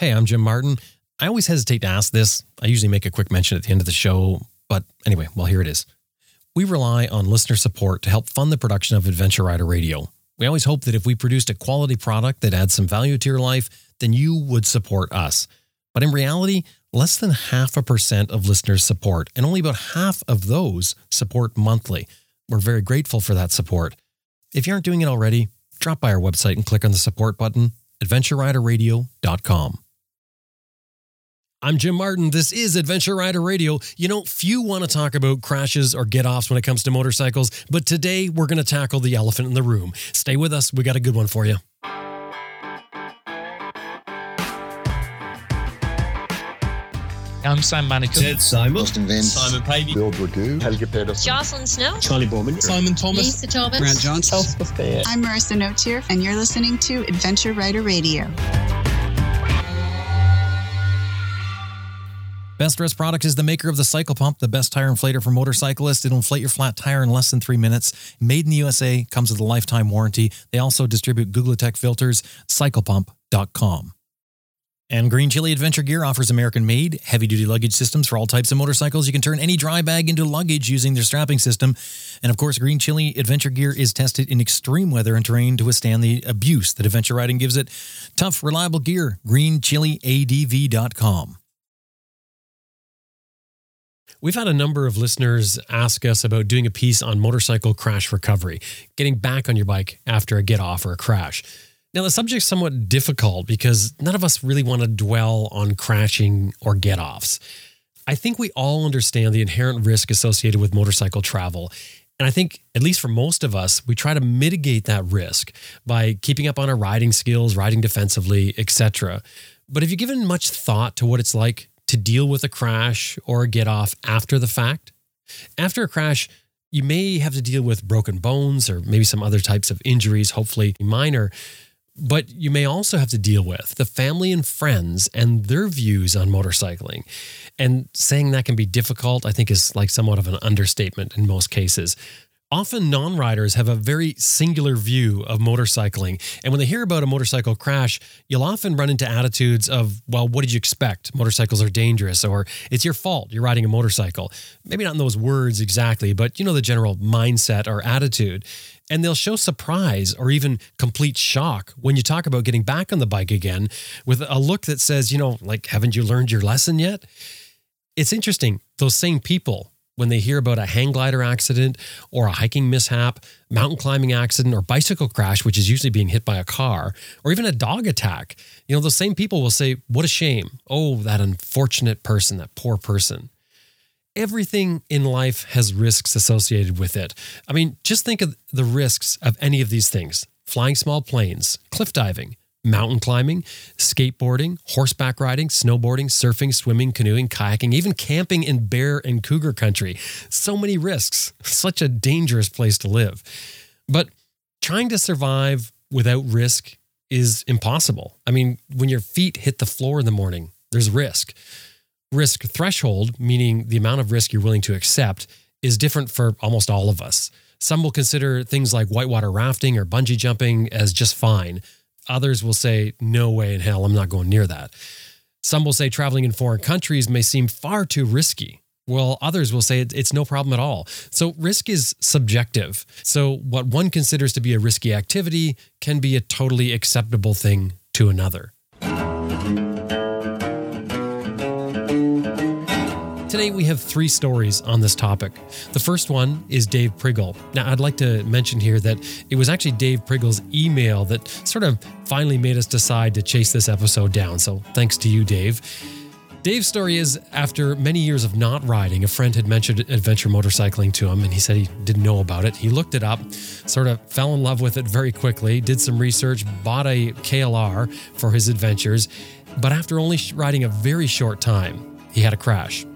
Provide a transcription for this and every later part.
Hey, I'm Jim Martin. I always hesitate to ask this. I usually make a quick mention at the end of the show, but anyway, well, here it is. We rely on listener support to help fund the production of Adventure Rider Radio. We always hope that if we produced a quality product that adds some value to your life, then you would support us. But in reality, less than half a percent of listeners support, and only about half of those support monthly. We're very grateful for that support. If you aren't doing it already, drop by our website and click on the support button, adventureriderradio.com. I'm Jim Martin. This is Adventure Rider Radio. You know, few want to talk about crashes or get offs when it comes to motorcycles, but today we're going to tackle the elephant in the room. Stay with us. We got a good one for you. I'm Sam Manicom. Ted Simon. Austin Vince. Simon Pavey. Bill Dragoo. Helga Pedersen. Jocelyn Snow. Charley Boorman. Simon Thomas. Lisa Thomas. Grant Johnson. Elspeth Day. I'm Marissa Notier, and you're listening to Adventure Rider Radio. Best Rest product is the maker of the Cycle Pump, the best tire inflator for motorcyclists. It'll inflate your flat tire in less than three minutes. Made in the USA, comes with a lifetime warranty. They also distribute Googletech filters, cyclepump.com. And Green Chili Adventure Gear offers American made, heavy duty luggage systems for all types of motorcycles. You can turn any dry bag into luggage using their strapping system. And of course, Green Chili Adventure Gear is tested in extreme weather and terrain to withstand the abuse that adventure riding gives it. Tough, reliable gear. GreenChiliADV.com. We've had a number of listeners ask us about doing a piece on motorcycle crash recovery, getting back on your bike after a get off or a crash. Now, the subject's somewhat difficult because none of us really want to dwell on crashing or get offs. I think we all understand the inherent risk associated with motorcycle travel. And I think, at least for most of us, we try to mitigate that risk by keeping up on our riding skills, riding defensively, etc. But have you given much thought to what it's like to deal with a crash or get off after the fact? After a crash, you may have to deal with broken bones or maybe some other types of injuries, hopefully minor. But you may also have to deal with the family and friends and their views on motorcycling. And saying that can be difficult, I think, is like somewhat of an understatement in most cases. Often non riders have a very singular view of motorcycling. And when they hear about a motorcycle crash, you'll often run into attitudes of, well, what did you expect? Motorcycles are dangerous, or it's your fault you're riding a motorcycle. Maybe not in those words exactly, but you know the general mindset or attitude. And they'll show surprise or even complete shock when you talk about getting back on the bike again with a look that says, you know, like, haven't you learned your lesson yet? It's interesting. Those same people when they hear about a hang glider accident or a hiking mishap, mountain climbing accident, or bicycle crash, which is usually being hit by a car, or even a dog attack, you know, those same people will say, What a shame. Oh, that unfortunate person, that poor person. Everything in life has risks associated with it. I mean, just think of the risks of any of these things flying small planes, cliff diving, mountain climbing, skateboarding, horseback riding, snowboarding, surfing, swimming, canoeing, kayaking, even camping in bear and cougar country. So many risks. Such a dangerous place to live. But trying to survive without risk is impossible. I mean, when your feet hit the floor in the morning, there's risk. Risk threshold, meaning the amount of risk you're willing to accept, is different for almost all of us. Some will consider things like whitewater rafting or bungee jumping as just fine. Others will say, no way in hell, I'm not going near that. Some will say traveling in foreign countries may seem far too risky. Well, others will say it's no problem at all. So, risk is subjective. So, what one considers to be a risky activity can be a totally acceptable thing to another. Today, we have three stories on this topic. The first one is Dave Prigel. Now, I'd like to mention here that it was actually Dave Prigel's email that sort of finally made us decide to chase this episode down. So, thanks to you, Dave. Dave's story is after many years of not riding, a friend had mentioned adventure motorcycling to him, and he said he didn't know about it. He looked it up, sort of fell in love with it very quickly, did some research, bought a KLR for his adventures, but after only riding a very short time, he had a crash.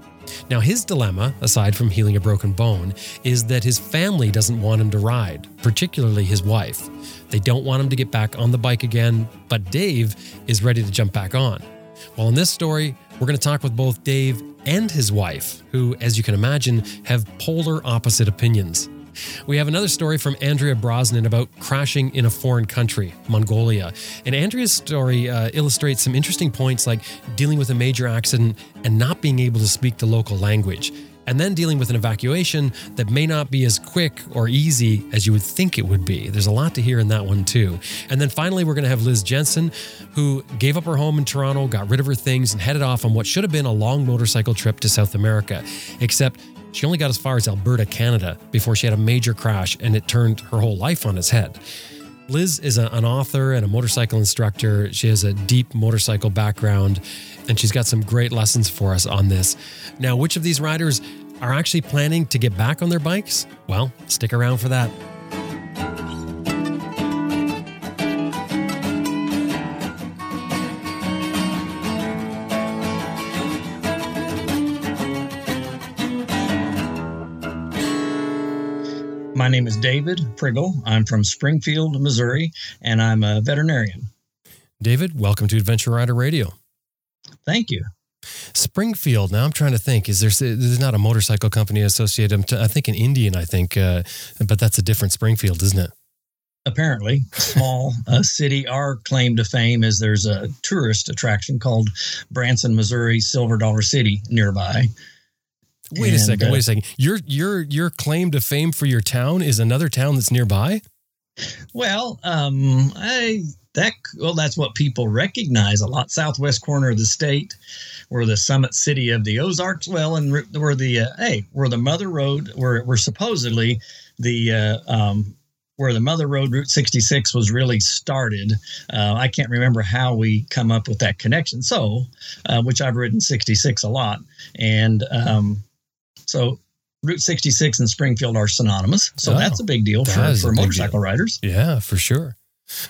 Now, his dilemma, aside from healing a broken bone, is that his family doesn't want him to ride, particularly his wife. They don't want him to get back on the bike again, but Dave is ready to jump back on. Well, in this story, we're going to talk with both Dave and his wife, who, as you can imagine, have polar opposite opinions. We have another story from Andrea Brosnan about crashing in a foreign country, Mongolia. And Andrea's story uh, illustrates some interesting points like dealing with a major accident and not being able to speak the local language and then dealing with an evacuation that may not be as quick or easy as you would think it would be. There's a lot to hear in that one, too. And then finally, we're going to have Liz Jensen, who gave up her home in Toronto, got rid of her things, and headed off on what should have been a long motorcycle trip to South America. Except she only got as far as Alberta, Canada, before she had a major crash and it turned her whole life on its head. Liz is an author and a motorcycle instructor. She has a deep motorcycle background, and she's got some great lessons for us on this. Now, which of these riders are actually planning to get back on their bikes? Well, stick around for that. My name is David Prigel. I'm from Springfield, Missouri, and I'm a veterinarian. David, welcome to Adventure Rider Radio. Thank you. Springfield. Now I'm trying to think. Is there? There's not a motorcycle company associated. I think an Indian. I think, uh, but that's a different Springfield, isn't it? Apparently, small uh, city. Our claim to fame is there's a tourist attraction called Branson, Missouri, Silver Dollar City nearby. Wait and, a second. Uh, wait a second. Your your your claim to fame for your town is another town that's nearby. Well, um, I that well, that's what people recognize a lot. Southwest corner of the state, we're the summit city of the Ozarks. Well, and we're the uh, hey, we're the Mother Road. We're we're supposedly the uh, um, where the Mother Road Route 66 was really started. Uh, I can't remember how we come up with that connection. So, uh, which I've ridden 66 a lot, and um, so Route 66 and Springfield are synonymous. So oh, that's a big deal for, for motorcycle deal. riders. Yeah, for sure.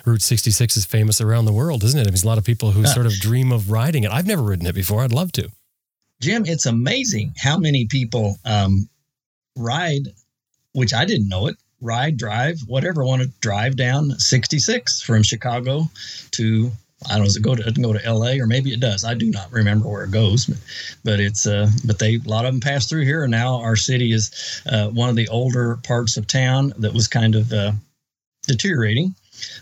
Route 66 is famous around the world, isn't it? There's a lot of people who uh, sort of dream of riding it. I've never ridden it before. I'd love to. Jim, it's amazing how many people um, ride, which I didn't know it, ride, drive, whatever, want to drive down 66 from Chicago to I don't know, does it go to go to L.A. or maybe it does. I do not remember where it goes, but, but it's uh, but they a lot of them pass through here, and now our city is uh, one of the older parts of town that was kind of uh, deteriorating.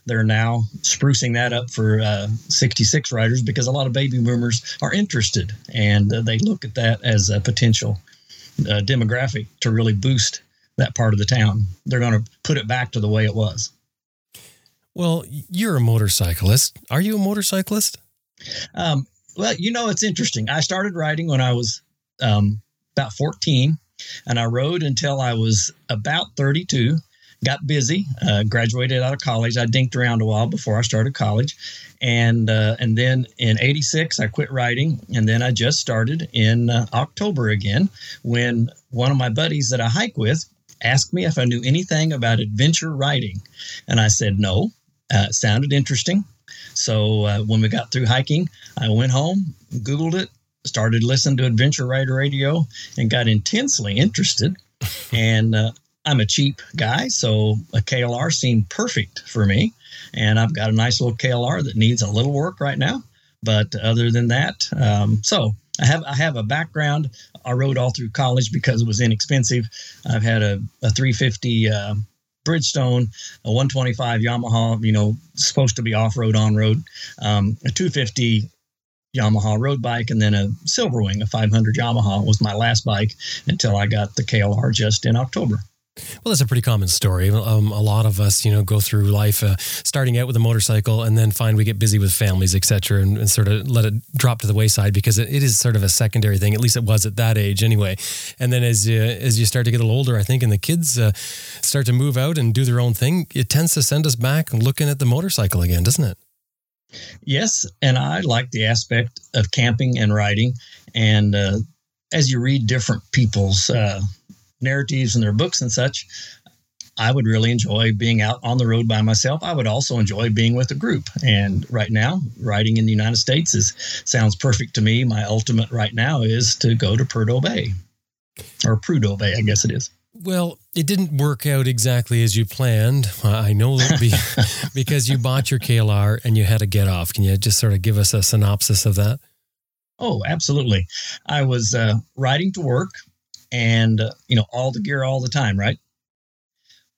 They're now sprucing that up for uh, 66 riders because a lot of baby boomers are interested, and uh, they look at that as a potential uh, demographic to really boost that part of the town. They're going to put it back to the way it was. Well, you're a motorcyclist. Are you a motorcyclist? Um, well, you know, it's interesting. I started riding when I was um, about 14, and I rode until I was about 32. Got busy, uh, graduated out of college. I dinked around a while before I started college, and uh, and then in '86 I quit riding, and then I just started in uh, October again when one of my buddies that I hike with asked me if I knew anything about adventure riding, and I said no. Uh, sounded interesting. So uh, when we got through hiking, I went home, Googled it, started listening to Adventure Rider Radio, and got intensely interested. and uh, I'm a cheap guy, so a KLR seemed perfect for me. And I've got a nice little KLR that needs a little work right now. But other than that, um, so I have I have a background. I rode all through college because it was inexpensive. I've had a, a 350 uh, Bridgestone, a 125 Yamaha, you know, supposed to be off road, on road, um, a 250 Yamaha road bike, and then a Silverwing, a 500 Yamaha was my last bike until I got the KLR just in October. Well, that's a pretty common story. Um, a lot of us, you know, go through life uh, starting out with a motorcycle and then find we get busy with families, et cetera, and, and sort of let it drop to the wayside because it, it is sort of a secondary thing. At least it was at that age, anyway. And then as you, as you start to get a little older, I think, and the kids uh, start to move out and do their own thing, it tends to send us back looking at the motorcycle again, doesn't it? Yes, and I like the aspect of camping and riding, and uh, as you read different people's uh, narratives and their books and such, I would really enjoy being out on the road by myself. I would also enjoy being with a group. And right now, riding in the United States is sounds perfect to me. My ultimate right now is to go to Prudhoe Bay or Prudhoe Bay, I guess it is. Well, it didn't work out exactly as you planned. I know be, because you bought your KLR and you had to get off. Can you just sort of give us a synopsis of that? Oh, absolutely. I was uh, riding to work and uh, you know all the gear all the time right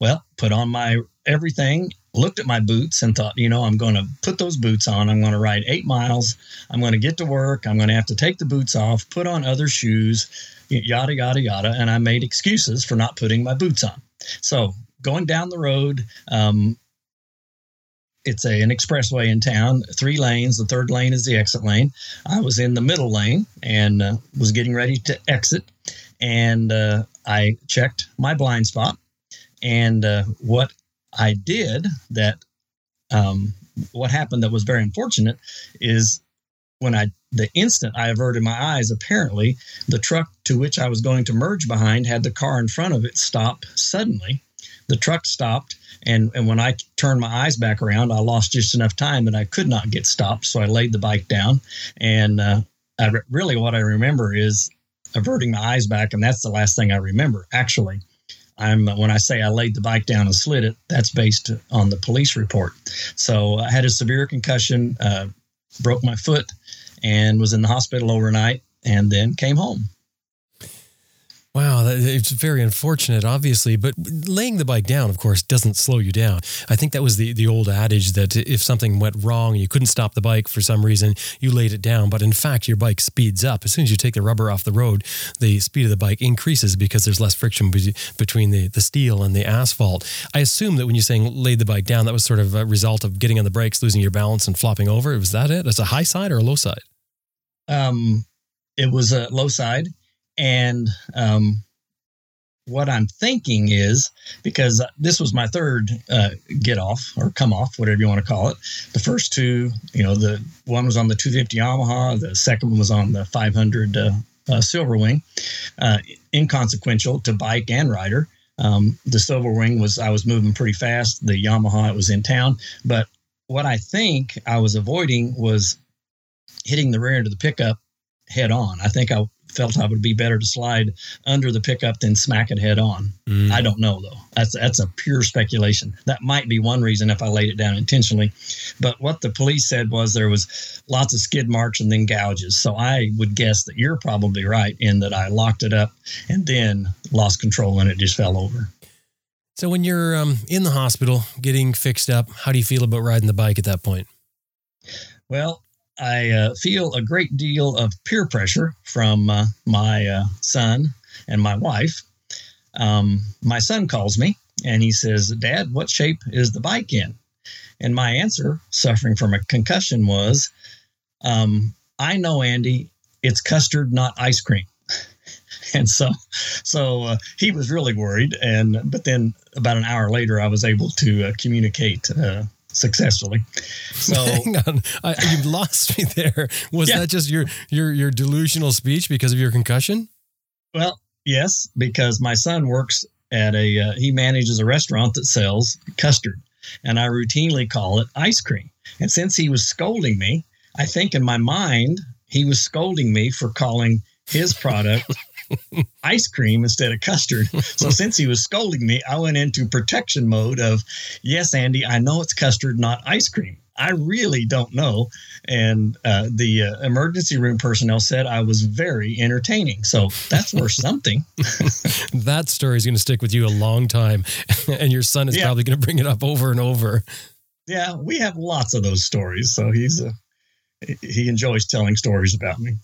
well, put on my everything, looked at my boots and thought, you know, I'm going to put those boots on. I'm going to ride eight miles. I'm going to get to work. I'm going to have to take the boots off, put on other shoes, yada, yada, yada. And I made excuses for not putting my boots on. So going down the road, um, it's a, an expressway in town, three lanes. The third lane is the exit lane. I was in the middle lane and uh, was getting ready to exit. And uh, I checked my blind spot. And uh, what I did that, um, what happened that was very unfortunate is when I, the instant I averted my eyes, apparently the truck to which I was going to merge behind had the car in front of it stop suddenly. The truck stopped and, and when I turned my eyes back around, I lost just enough time that I could not get stopped. So I laid the bike down. And uh, I, really, what I remember is averting my eyes back. And that's the last thing I remember, actually. I'm when I say I laid the bike down and slid it, that's based on the police report. So I had a severe concussion, uh, broke my foot, and was in the hospital overnight, and then came home. Wow, it's very unfortunate, obviously, but laying the bike down, of course, doesn't slow you down. I think that was the, the old adage that if something went wrong, you couldn't stop the bike for some reason, you laid it down. But in fact, your bike speeds up. As soon as you take the rubber off the road, the speed of the bike increases because there's less friction be- between the, the steel and the asphalt. I assume that when you're saying laid the bike down, that was sort of a result of getting on the brakes, losing your balance, and flopping over. Was that it? As a high side or a low side? Um, it was a low side and um, what I'm thinking is because this was my third uh, get off or come off, whatever you want to call it. The first two, you know, the one was on the 250 Yamaha, the second one was on the 500 uh, uh, Silverwing. Uh, inconsequential to bike and rider. Um, the Silverwing was I was moving pretty fast. The Yamaha it was in town, but what I think I was avoiding was hitting the rear end of the pickup head on. I think I felt I would be better to slide under the pickup than smack it head on. Mm. I don't know though. That's that's a pure speculation. That might be one reason if I laid it down intentionally. But what the police said was there was lots of skid marks and then gouges. So I would guess that you're probably right in that I locked it up and then lost control and it just fell over. So when you're um, in the hospital getting fixed up, how do you feel about riding the bike at that point? Well, I uh, feel a great deal of peer pressure from uh, my uh, son and my wife. Um, my son calls me and he says, Dad, what shape is the bike in? And my answer, suffering from a concussion, was, um, I know, Andy, it's custard, not ice cream. and so, so uh, he was really worried. And but then about an hour later, I was able to uh, communicate uh, successfully. So hang on, I, you lost me there. Was yeah. that just your your your delusional speech because of your concussion? Well, yes, because my son works at a uh, he manages a restaurant that sells custard, and I routinely call it ice cream. And since he was scolding me, I think in my mind he was scolding me for calling his product ice cream instead of custard. So since he was scolding me, I went into protection mode of, yes, Andy, I know it's custard, not ice cream. I really don't know. And uh, the uh, emergency room personnel said I was very entertaining. So that's worth something. that story is going to stick with you a long time. and your son is yeah. probably going to bring it up over and over. Yeah, we have lots of those stories. So he's a, he enjoys telling stories about me.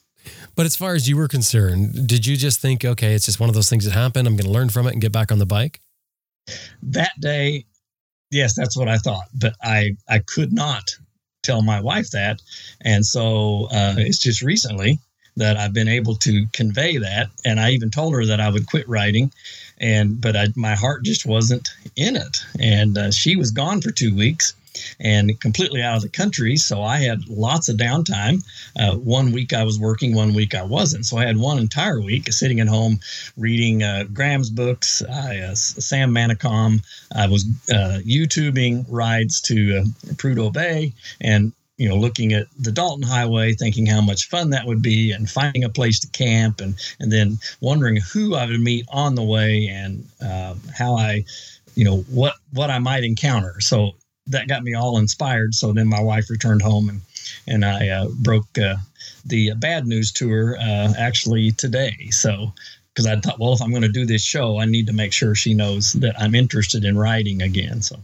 But as far as you were concerned, did you just think, okay, it's just one of those things that happened. I'm going to learn from it and get back on the bike? That day, yes, that's what I thought. But I, I could not tell my wife that. And so uh, it's just recently that I've been able to convey that. And I even told her that I would quit writing. And, but I, my heart just wasn't in it. And uh, she was gone for two weeks and completely out of the country. So I had lots of downtime. Uh, one week I was working, one week I wasn't. So I had one entire week sitting at home reading uh, Graham's books, uh, Sam Manicom. I was uh, YouTubing rides to uh, Prudhoe Bay and you know, looking at the Dalton Highway, thinking how much fun that would be, and finding a place to camp, and and then wondering who I would meet on the way, and uh, how I, you know, what what I might encounter. So that got me all inspired. So then my wife returned home and and I uh, broke uh, the bad news to her uh, actually today. So because I thought, well, if I'm going to do this show, I need to make sure she knows that I'm interested in riding again. So.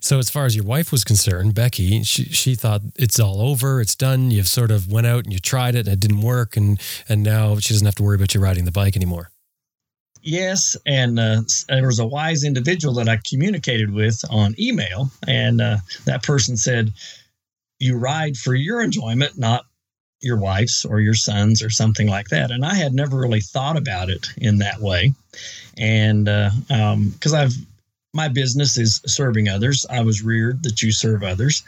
So as far as your wife was concerned, Becky, she she thought it's all over, it's done. You've sort of went out and you tried it and it didn't work, and and now she doesn't have to worry about you riding the bike anymore. Yes, and uh, there was a wise individual that I communicated with on email, and uh, that person said, "You ride for your enjoyment, not your wife's or your son's or something like that." And I had never really thought about it in that way, and because uh, um, I've my business is serving others. I was reared that you serve others.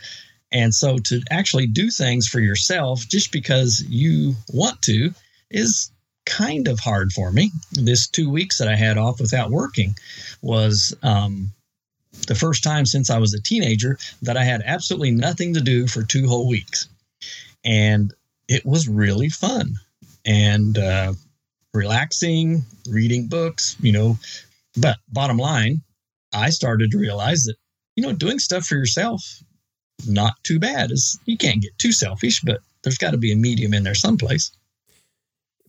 And so to actually do things for yourself just because you want to is kind of hard for me. This two weeks that I had off without working was um, the first time since I was a teenager that I had absolutely nothing to do for two whole weeks. And it was really fun and uh, relaxing, reading books, you know. But bottom line, I started to realize that, you know, doing stuff for yourself, not too bad. Is you can't get too selfish, but there's got to be a medium in there someplace.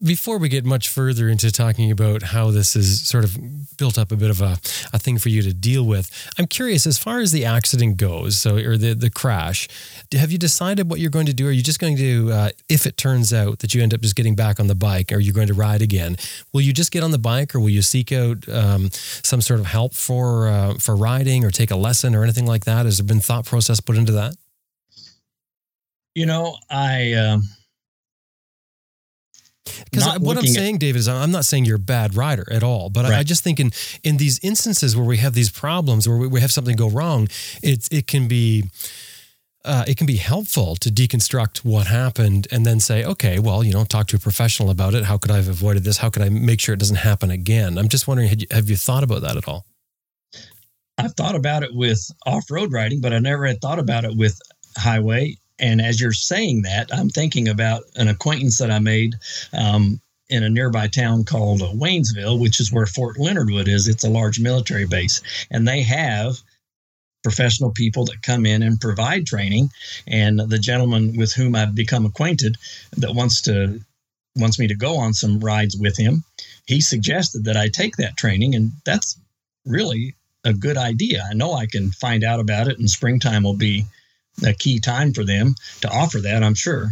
Before we get much further into talking about how this is sort of built up a bit of a, a thing for you to deal with, I'm curious as far as the accident goes, so or the the crash, have you decided what you're going to do? Are you just going to, uh, if it turns out that you end up just getting back on the bike, are you going to ride again? Will you just get on the bike, or will you seek out um, some sort of help for uh, for riding, or take a lesson, or anything like that? Has there been thought process put into that? You know, I. Um because what I'm saying, at- David, is I'm not saying you're a bad rider at all, but right. I, I, just think in in these instances where we have these problems, where we, we have something go wrong, it's it can be. Uh, it can be helpful to deconstruct what happened and then say, okay, well, you know, talk to a professional about it. How could I have avoided this? How could I make sure it doesn't happen again? I'm just wondering, you, have you thought about that at all? I've thought about it with off road riding, but I never had thought about it with highway and as you're saying that, I'm thinking about an acquaintance that I made um, in a nearby town called Waynesville, which is where Fort Leonard Wood is. It's a large military base, and they have professional people that come in and provide training. And the gentleman with whom I've become acquainted that wants to wants me to go on some rides with him, he suggested that I take that training, and that's really a good idea. I know I can find out about it, and springtime will be a key time for them to offer that, I'm sure.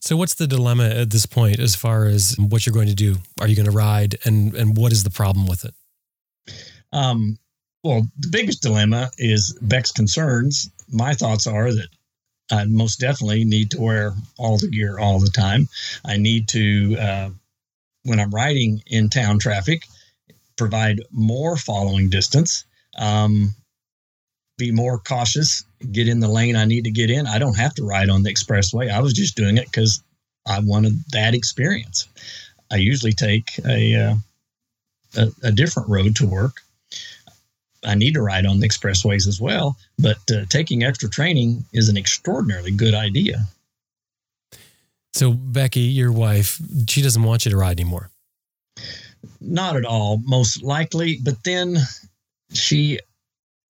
So what's the dilemma at this point as far as what you're going to do? Are you going to ride and and what is the problem with it? Um, well, the biggest dilemma is Beck's concerns. My thoughts are that I most definitely need to wear all the gear all the time. I need to, uh, when I'm riding in town traffic, provide more following distance. Um, be more cautious, get in the lane I need to get in. I don't have to ride on the expressway. I was just doing it because I wanted that experience. I usually take a, uh, a, a different road to work. I need to ride on the expressways as well, but uh, taking extra training is an extraordinarily good idea. So Becky, your wife, she doesn't want you to ride anymore. Not at all, most likely. But then she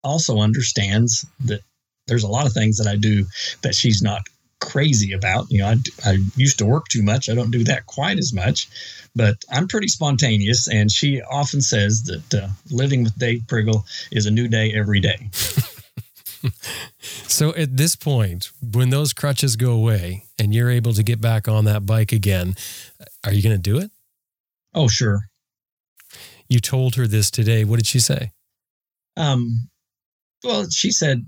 also understands that there's a lot of things that I do that she's not crazy about. You know, I, I used to work too much. I don't do that quite as much, but I'm pretty spontaneous. And she often says that uh, living with Dave Prigel is a new day every day. so at this point, when those crutches go away and you're able to get back on that bike again, are you going to do it? Oh, sure. You told her this today. What did she say? Um, well, she said,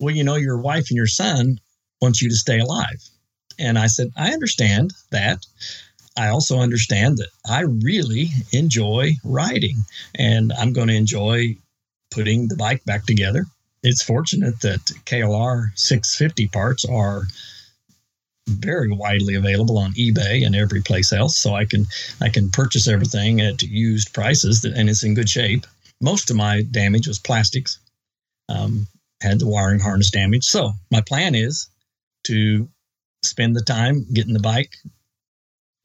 Well, you know, your wife and your son want you to stay alive. And I said, I understand that. I also understand that I really enjoy riding and I'm going to enjoy putting the bike back together. It's fortunate that KLR 650 parts are very widely available on eBay and every place else. So I can I can purchase everything at used prices and it's in good shape. Most of my damage was plastics um, had the wiring harness damage. So my plan is to spend the time getting the bike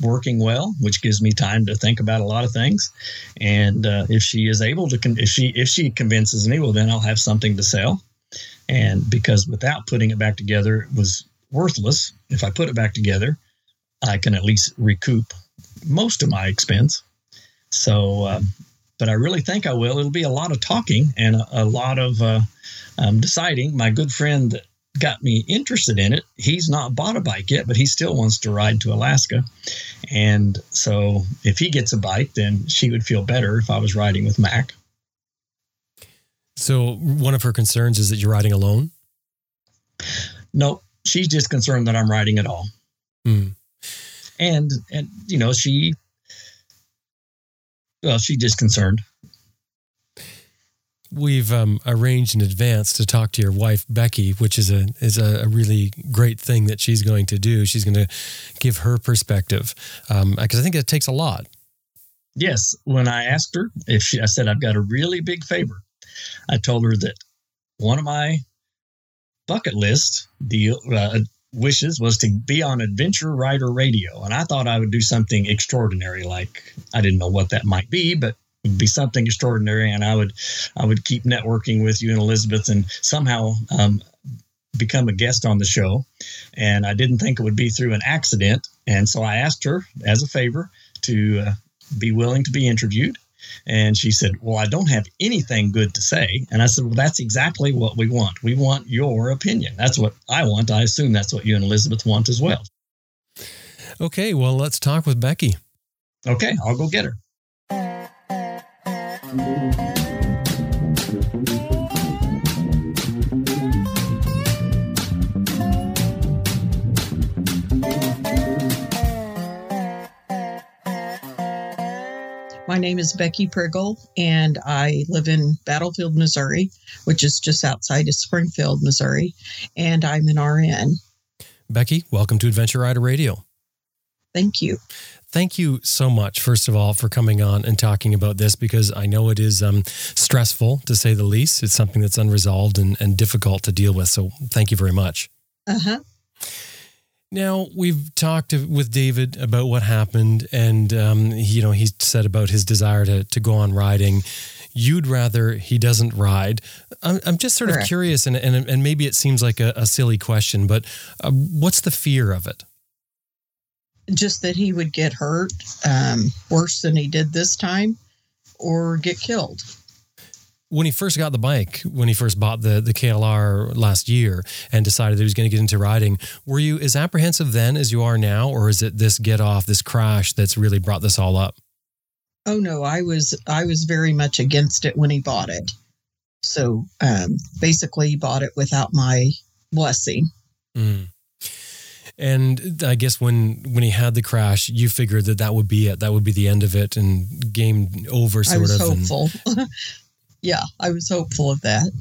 working well, which gives me time to think about a lot of things. And uh, if she is able to, con- if she if she convinces me, well, then I'll have something to sell. And because without putting it back together, it was worthless. If I put it back together, I can at least recoup most of my expense. So, um, but I really think I will. It'll be a lot of talking and a, a lot of uh, um, deciding. My good friend that got me interested in it, he's not bought a bike yet, but he still wants to ride to Alaska. And so if he gets a bike, then she would feel better if I was riding with Mac. So one of her concerns is that you're riding alone. No, she's just concerned that I'm riding at all. Hmm. And and you know she, well, she's just concerned. We've um, arranged in advance to talk to your wife Becky, which is a is a, really great thing that she's going to do. She's going to give her perspective because um, I think it takes a lot. Yes, when I asked her if she, I said I've got a really big favor. I told her that one of my bucket list deal uh, wishes was to be on Adventure Rider Radio, and I thought I would do something extraordinary. Like I didn't know what that might be, but it'd be something extraordinary, and I would I would keep networking with you and Elizabeth, and somehow um, become a guest on the show. And I didn't think it would be through an accident, and so I asked her as a favor to uh, be willing to be interviewed. And she said, Well, I don't have anything good to say. And I said, Well, that's exactly what we want. We want your opinion. That's what I want. I assume that's what you and Elizabeth want as well. Okay, well, let's talk with Becky. Okay, I'll go get her. My name is Becky Prigel, and I live in Battlefield, Missouri, which is just outside of Springfield, Missouri, and I'm an RN. Becky, welcome to Adventure Rider Radio. Thank you. Thank you so much, first of all, for coming on and talking about this because I know it is um, stressful to say the least. It's something that's unresolved and, and difficult to deal with. So thank you very much. Uh huh. Now we've talked with David about what happened, and um, he, you know he said about his desire to to go on riding. You'd rather he doesn't ride. I'm, I'm just sort Correct. of curious, and, and and maybe it seems like a, a silly question, but uh, what's the fear of it? Just that he would get hurt um, worse than he did this time or get killed. When he first got the bike, when he first bought the the KLR last year, and decided that he was going to get into riding, were you as apprehensive then as you are now, or is it this get off, this crash that's really brought this all up? Oh no, I was I was very much against it when he bought it. So um, basically, he bought it without my blessing. Mm. And I guess when when he had the crash, you figured that that would be it. That would be the end of it and game over, I sort was of. and- hopeful. yeah, I was hopeful of that.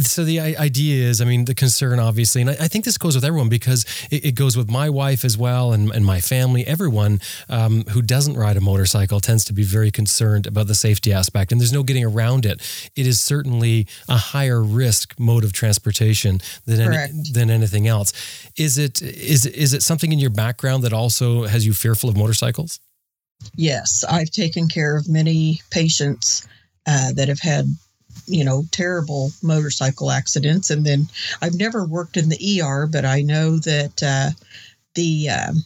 so the idea is, I mean, the concern obviously, and I, I think this goes with everyone because it, it goes with my wife as well and, and my family. Everyone um, who doesn't ride a motorcycle tends to be very concerned about the safety aspect, and there's no getting around it. It is certainly a higher risk mode of transportation than any, than anything else. Is it is is it something in your background that also has you fearful of motorcycles? Yes, I've taken care of many patients uh, that have had, you know, terrible motorcycle accidents. And then I've never worked in the ER, but I know that uh, the, um,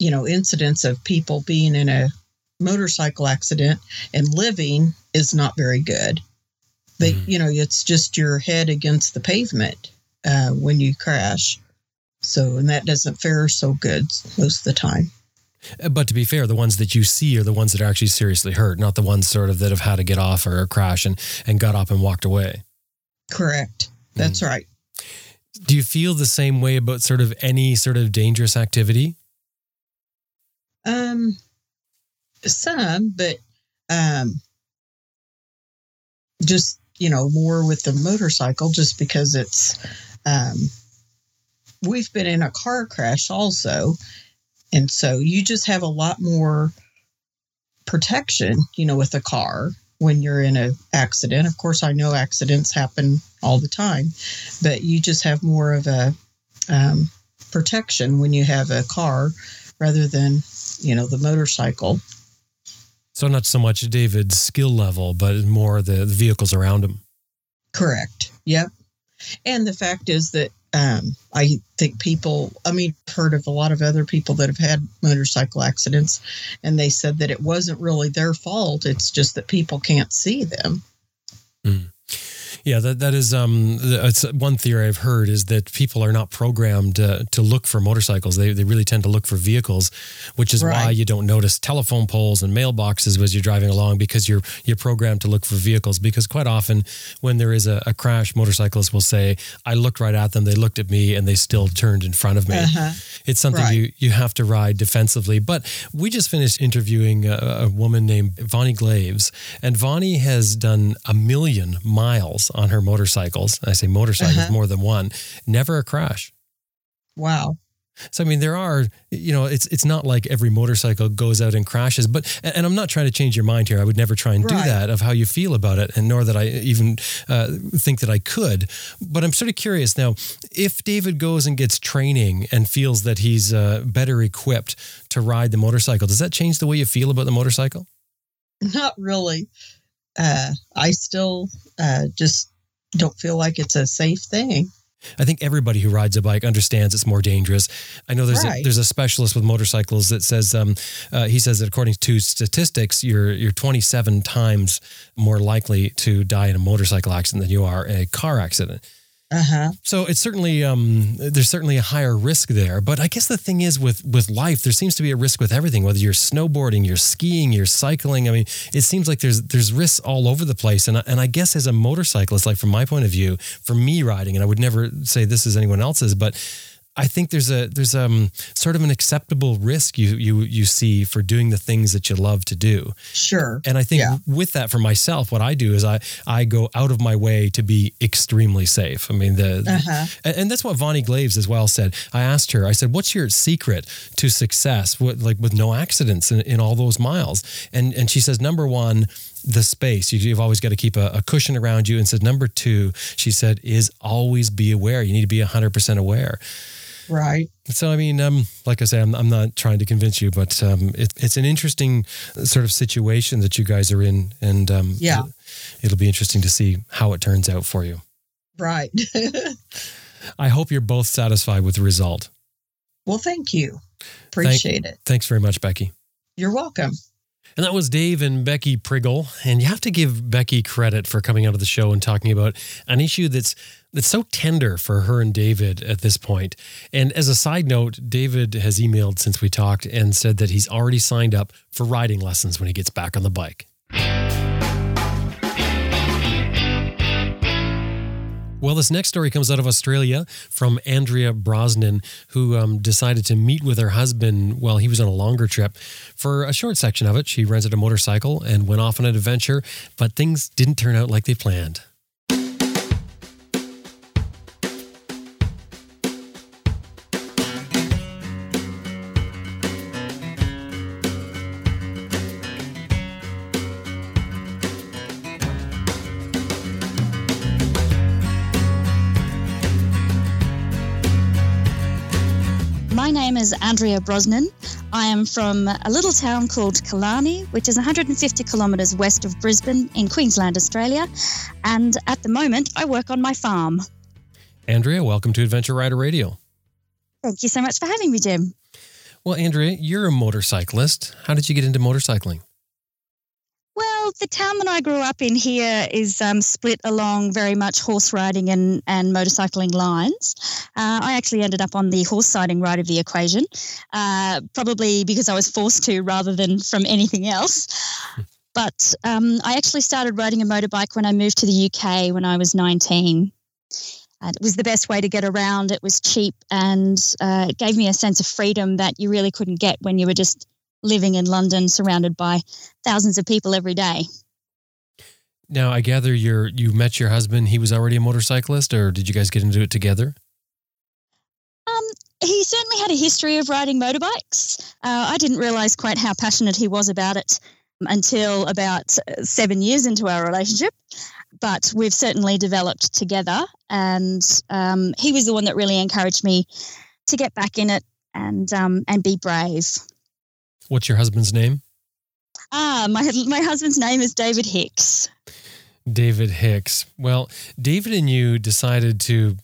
you know, incidence of people being in a motorcycle accident and living is not very good. But, Mhm. you know, it's just your head against the pavement uh, when you crash. So, and that doesn't fare so good most of the time. Uh, But to be fair, the ones that you see are the ones that are actually seriously hurt, not the ones sort of that have had to get off or crash and, and got up and walked away. Correct. That's right. Do you feel the same way about sort of any sort of dangerous activity? Um, some, but um, just you know more with the motorcycle, just because it's um, we've been in a car crash also, and so you just have a lot more protection, you know, with a car when you're in an accident. Of course, I know accidents happen all the time, but you just have more of a um, protection when you have a car rather than you know the motorcycle So not so much David's skill level, but more the, the vehicles around him. correct yep and the fact is that um, I think people, I mean, I've heard of a lot of other people that have had motorcycle accidents, and they said that it wasn't really their fault. It's just that people can't see them. Yeah, that that is um, it's one theory I've heard is that people are not programmed uh, to look for motorcycles. They they really tend to look for vehicles, which is why you don't notice telephone poles and mailboxes as you're driving along because you're you're programmed to look for vehicles. Because quite often, when there is a, a crash, motorcyclists will say, "I looked right at them, they looked at me, and they still turned in front of me." Uh-huh. It's something Right. you you have to ride defensively. But we just finished interviewing a, a woman named Voni Glaves, and Voni has done a million miles on her motorcycles. I say motorcycles, Uh-huh. more than one. Never a crash. Wow. So I mean, there are you know, it's it's not like every motorcycle goes out and crashes. But and I'm not trying to change your mind here. I would never try and do that of how you feel about it, and nor that I even uh, think that I could. But I'm sort of curious now. If David goes and gets training and feels that he's uh, better equipped to ride the motorcycle, does that change the way you feel about the motorcycle? Not really. Uh, I still uh, just don't feel like it's a safe thing. I think everybody who rides a bike understands it's more dangerous. I know there's a, there's a specialist with motorcycles that says um, uh, he says that according to statistics, you're you're 27 times more likely to die in a motorcycle accident than you are in a car accident. Uh huh. So it's certainly um, there's certainly a higher risk there. But I guess the thing is with with life, there seems to be a risk with everything. Whether you're snowboarding, you're skiing, you're cycling. I mean, it seems like there's there's risks all over the place. And I, and I guess as a motorcyclist, like from my point of view, for me riding, and I would never say this is anyone else's, but I think there's a there's um sort of an acceptable risk you you you see for doing the things that you love to do. Sure. And I think Yeah. with that for myself, what I do is I I go out of my way to be extremely safe. I mean the Uh huh. and, that's what Voni Glaves as well said. I asked her, I said, what's your secret to success with, like with no accidents in, in all those miles? And and she says, number one, the space. You, you've always got to keep a, a cushion around you. And said, number two, she said, is always be aware. You need to be 100% aware. Right. So, I mean, um, like I say, I'm, I'm not trying to convince you, but um, it, it's an interesting sort of situation that you guys are in. And um, Yeah. it'll be interesting to see how it turns out for you. Right. I hope you're both satisfied with the result. well, thank you. Appreciate it. Thanks very much, Becky. You're welcome. And that was Dave and Becky Prigel. And you have to give Becky credit for coming out of the show and talking about an issue that's that's so tender for her and David at this point. And as a side note, David has emailed since we talked and said that he's already signed up for riding lessons when he gets back on the bike. Well, this next story comes out of Australia from Andrea Brosnan, who um, decided to meet with her husband while he was on a longer trip. For a short section of it, she rented a motorcycle and went off on an adventure, but things didn't turn out like they planned. Name is Andrea Brosnan. I am from a little town called Killarney, which is 150 kilometres west of Brisbane in Queensland, Australia. And at the moment, I work on my farm. Andrea, welcome to Adventure Rider Radio. Thank you so much for having me, Jim. Well, Andrea, you're a motorcyclist. How did you get into motorcycling? Well, the town that I grew up in here is um, split along very much horse riding and, and motorcycling lines. Uh, I actually ended up on the horse riding right of the equation, uh, probably because I was forced to rather than from anything else. But um, I actually started riding a motorbike when I moved to the UK when I was 19. And it was the best way to get around. It was cheap and uh, it gave me a sense of freedom that you really couldn't get when you were just living in London surrounded by thousands of people every day. Now, I gather you're you met your husband. He was already a motorcyclist, or did you guys get into it together? Um, he certainly had a history of riding motorbikes. Uh, I didn't realize quite how passionate he was about it until about uh, seven years into our relationship. But we've certainly developed together, and um, he was the one that really encouraged me to get back in it and um, and be brave. What's your husband's name? Ah, my my husband's name is David Hicks. David Hicks. Well, David and you decided to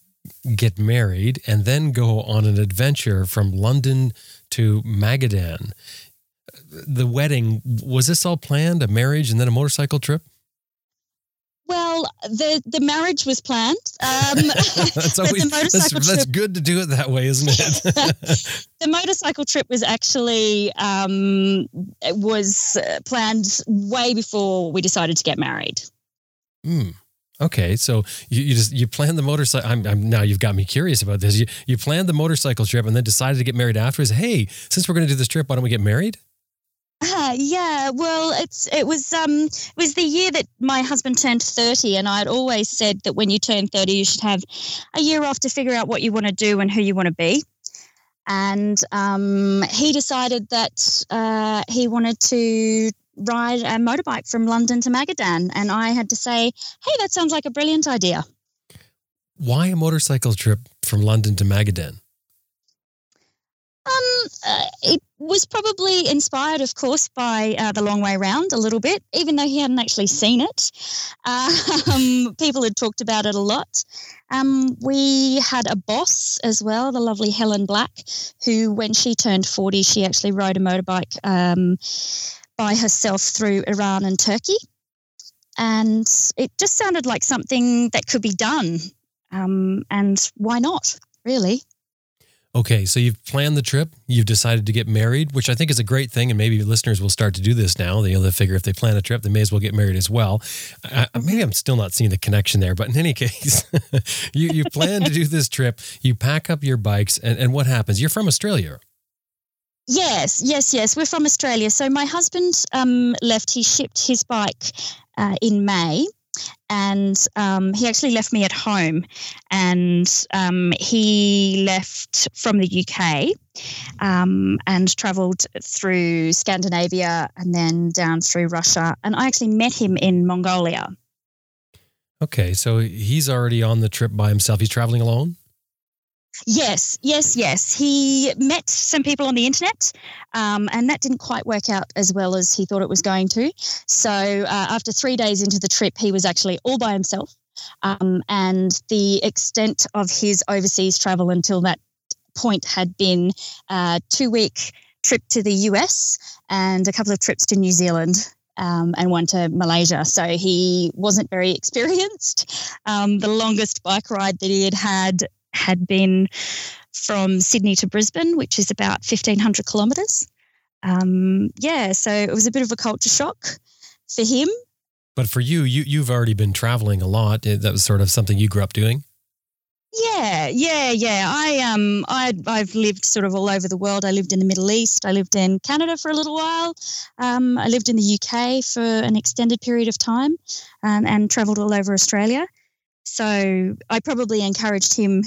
get married, and then go on an adventure from London to Magadan. The wedding, was this all planned, a marriage and then a motorcycle trip? Well, the the marriage was planned. Um, that's, always, the that's, motorcycle that's trip, good to do it that way, isn't it? the motorcycle trip was actually um, it was planned way before we decided to get married. Hmm. Okay, so you, you just you planned the motorcycle. I'm, I'm now you've got me curious about this. You you planned the motorcycle trip and then decided to get married afterwards. Hey, since we're going to do this trip, why don't we get married? Uh, yeah, well, it's it was um it was the year that my husband turned thirty, and I had always said that when you turn thirty, you should have a year off to figure out what you want to do and who you want to be. And um, he decided that uh, he wanted to ride a motorbike from London to Magadan, and I had to say, "Hey, that sounds like a brilliant idea." Why a motorcycle trip from London to Magadan? Um, uh, it was probably inspired, of course, by uh, the Long Way Round a little bit, even though he hadn't actually seen it. Um, people had talked about it a lot. Um, we had a boss as well, the lovely Helen Black, who, when she turned 40, she actually rode a motorbike um, by herself through Iran and Turkey. And it just sounded like something that could be done. Um, and why not, really? Okay, so you've planned the trip. You've decided to get married, which I think is a great thing, and maybe listeners will start to do this now. They, you know, they figure if they plan a trip, they may as well get married as well. I, maybe I'm still not seeing the connection there, but in any case, you you plan to do this trip. You pack up your bikes, and, and what happens? You're from Australia. Yes, yes, yes. We're from Australia. So my husband um, left. He shipped his bike uh, in May, and um, he actually left me at home. And um, he left from the UK um, and travelled through Scandinavia and then down through Russia. And I actually met him in Mongolia. Okay, so he's already on the trip by himself. He's traveling alone. Yes, yes, yes. He met some people on the internet, um, and that didn't quite work out as well as he thought it was going to. So, uh, after three days into the trip, he was actually all by himself. Um, and the extent of his overseas travel until that point had been a two week trip to the US and a couple of trips to New Zealand. Um, and one to Malaysia. So he wasn't very experienced. Um, the longest bike ride that he had had had been from Sydney to Brisbane, which is about 1,500 kilometres. Um, yeah, so it was a bit of a culture shock for him. But for you, you you've already been traveling a lot. That was sort of something you grew up doing. Yeah, yeah, yeah. I um, I I've lived sort of all over the world. I lived in the Middle East. I lived in Canada for a little while. Um, I lived in the UK for an extended period of time, um, and travelled all over Australia. So I probably encouraged him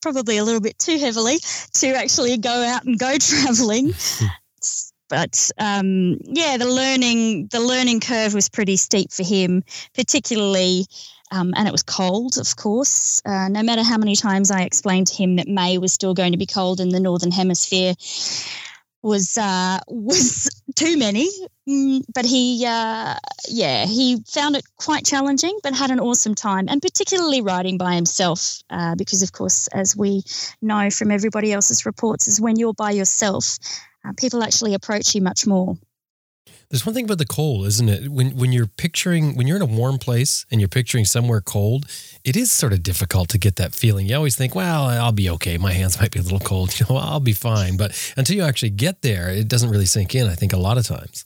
probably a little bit too heavily to actually go out and go traveling. but um, yeah, the learning the learning curve was pretty steep for him, particularly. Um, and it was cold, of course. Uh, no matter how many times I explained to him that May was still going to be cold in the northern hemisphere, was uh, was too many. Mm, but he, uh, yeah, he found it quite challenging, but had an awesome time, and particularly riding by himself, uh, because of course, as we know from everybody else's reports, is when you're by yourself, uh, people actually approach you much more. There's one thing about the cold, isn't it? When when you're picturing when you're in a warm place and you're picturing somewhere cold, it is sort of difficult to get that feeling. You always think, "Well, I'll be okay. My hands might be a little cold. You know, I'll be fine." But until you actually get there, it doesn't really sink in. I think a lot of times.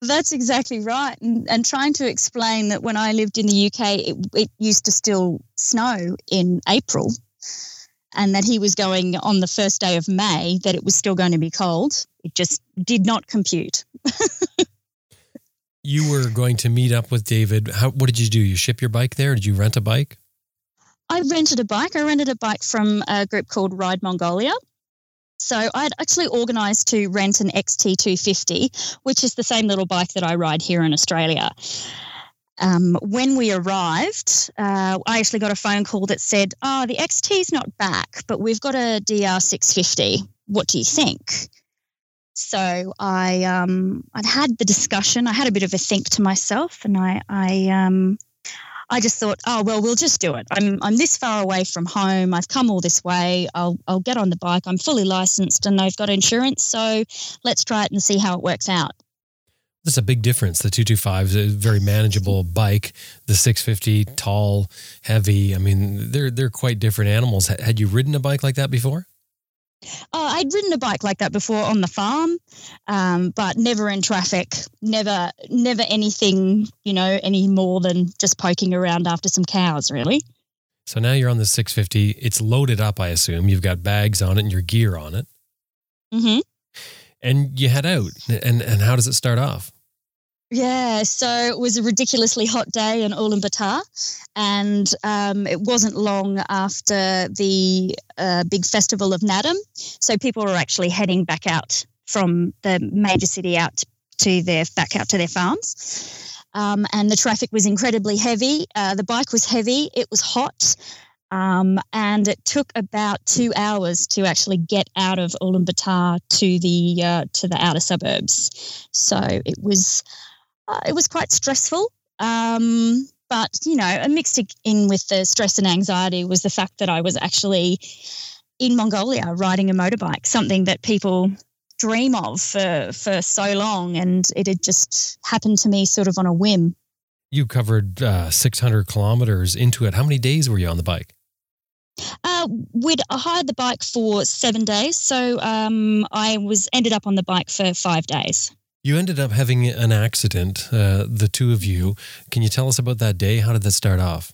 That's exactly right. And, and trying to explain that when I lived in the UK, it, it used to still snow in April, and that he was going on the first day of May, that it was still going to be cold. It just did not compute. you were going to meet up with David. How, what did you do? You ship your bike there? Did you rent a bike? I rented a bike. I rented a bike from a group called Ride Mongolia. So I'd actually organised to rent an XT250, which is the same little bike that I ride here in Australia. Um, when we arrived, uh, I actually got a phone call that said, "Oh, the XT's not back, but we've got a DR650. What do you think?" So I um, I'd had the discussion. I had a bit of a think to myself, and I I um, I just thought, oh well, we'll just do it. I'm I'm this far away from home. I've come all this way. I'll I'll get on the bike. I'm fully licensed and I've got insurance. So let's try it and see how it works out. That's a big difference. The 225 is a very manageable bike. The 650, tall, heavy. I mean, they're they're quite different animals. Had you ridden a bike like that before? Oh, I'd ridden a bike like that before on the farm, um, but never in traffic. Never, never anything, you know, any more than just poking around after some cows, really. So now you're on the 650. It's loaded up, I assume. You've got bags on it and your gear on it. Mm-hmm. And you head out. And and how does it start off? Yeah, so it was a ridiculously hot day in Ulaanbaatar, and um, it wasn't long after the uh, big festival of Naadam, So people were actually heading back out from the major city out to their back out to their farms, um, and the traffic was incredibly heavy. Uh, the bike was heavy. It was hot. Um, and it took about two hours to actually get out of Ulaanbaatar to the uh, to the outer suburbs. So it was uh, it was quite stressful. Um, but, you know, mixed in with the stress and anxiety was the fact that I was actually in Mongolia riding a motorbike, something that people dream of for, for so long. And it had just happened to me sort of on a whim. You covered uh, 600 kilometers into it. How many days were you on the bike? Uh, we'd hired the bike for seven days, so um, I was ended up on the bike for five days. You ended up having an accident, uh, the two of you. Can you tell us about that day? How did that start off?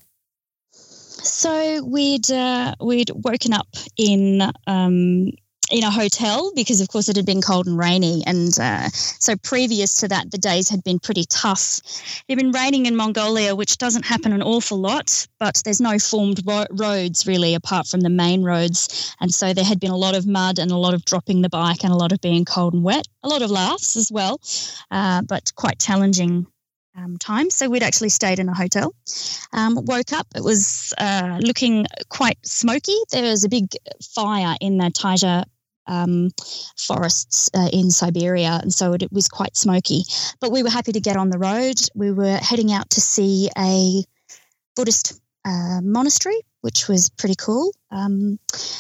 So we'd uh, we'd woken up in um, in a hotel because, of course, it had been cold and rainy. And uh, so, previous to that, the days had been pretty tough. It had been raining in Mongolia, which doesn't happen an awful lot, but there's no formed ro- roads really apart from the main roads. And so, there had been a lot of mud and a lot of dropping the bike and a lot of being cold and wet, a lot of laughs as well, uh, but quite challenging um, time. So we'd actually stayed in a hotel. Um, woke up, it was uh, looking quite smoky. There was a big fire in the taiga um, forests uh, in Siberia, and so it, it, was quite smoky. But we were happy to get on the road. We were heading out to see a Buddhist uh, monastery, which was pretty cool. Um,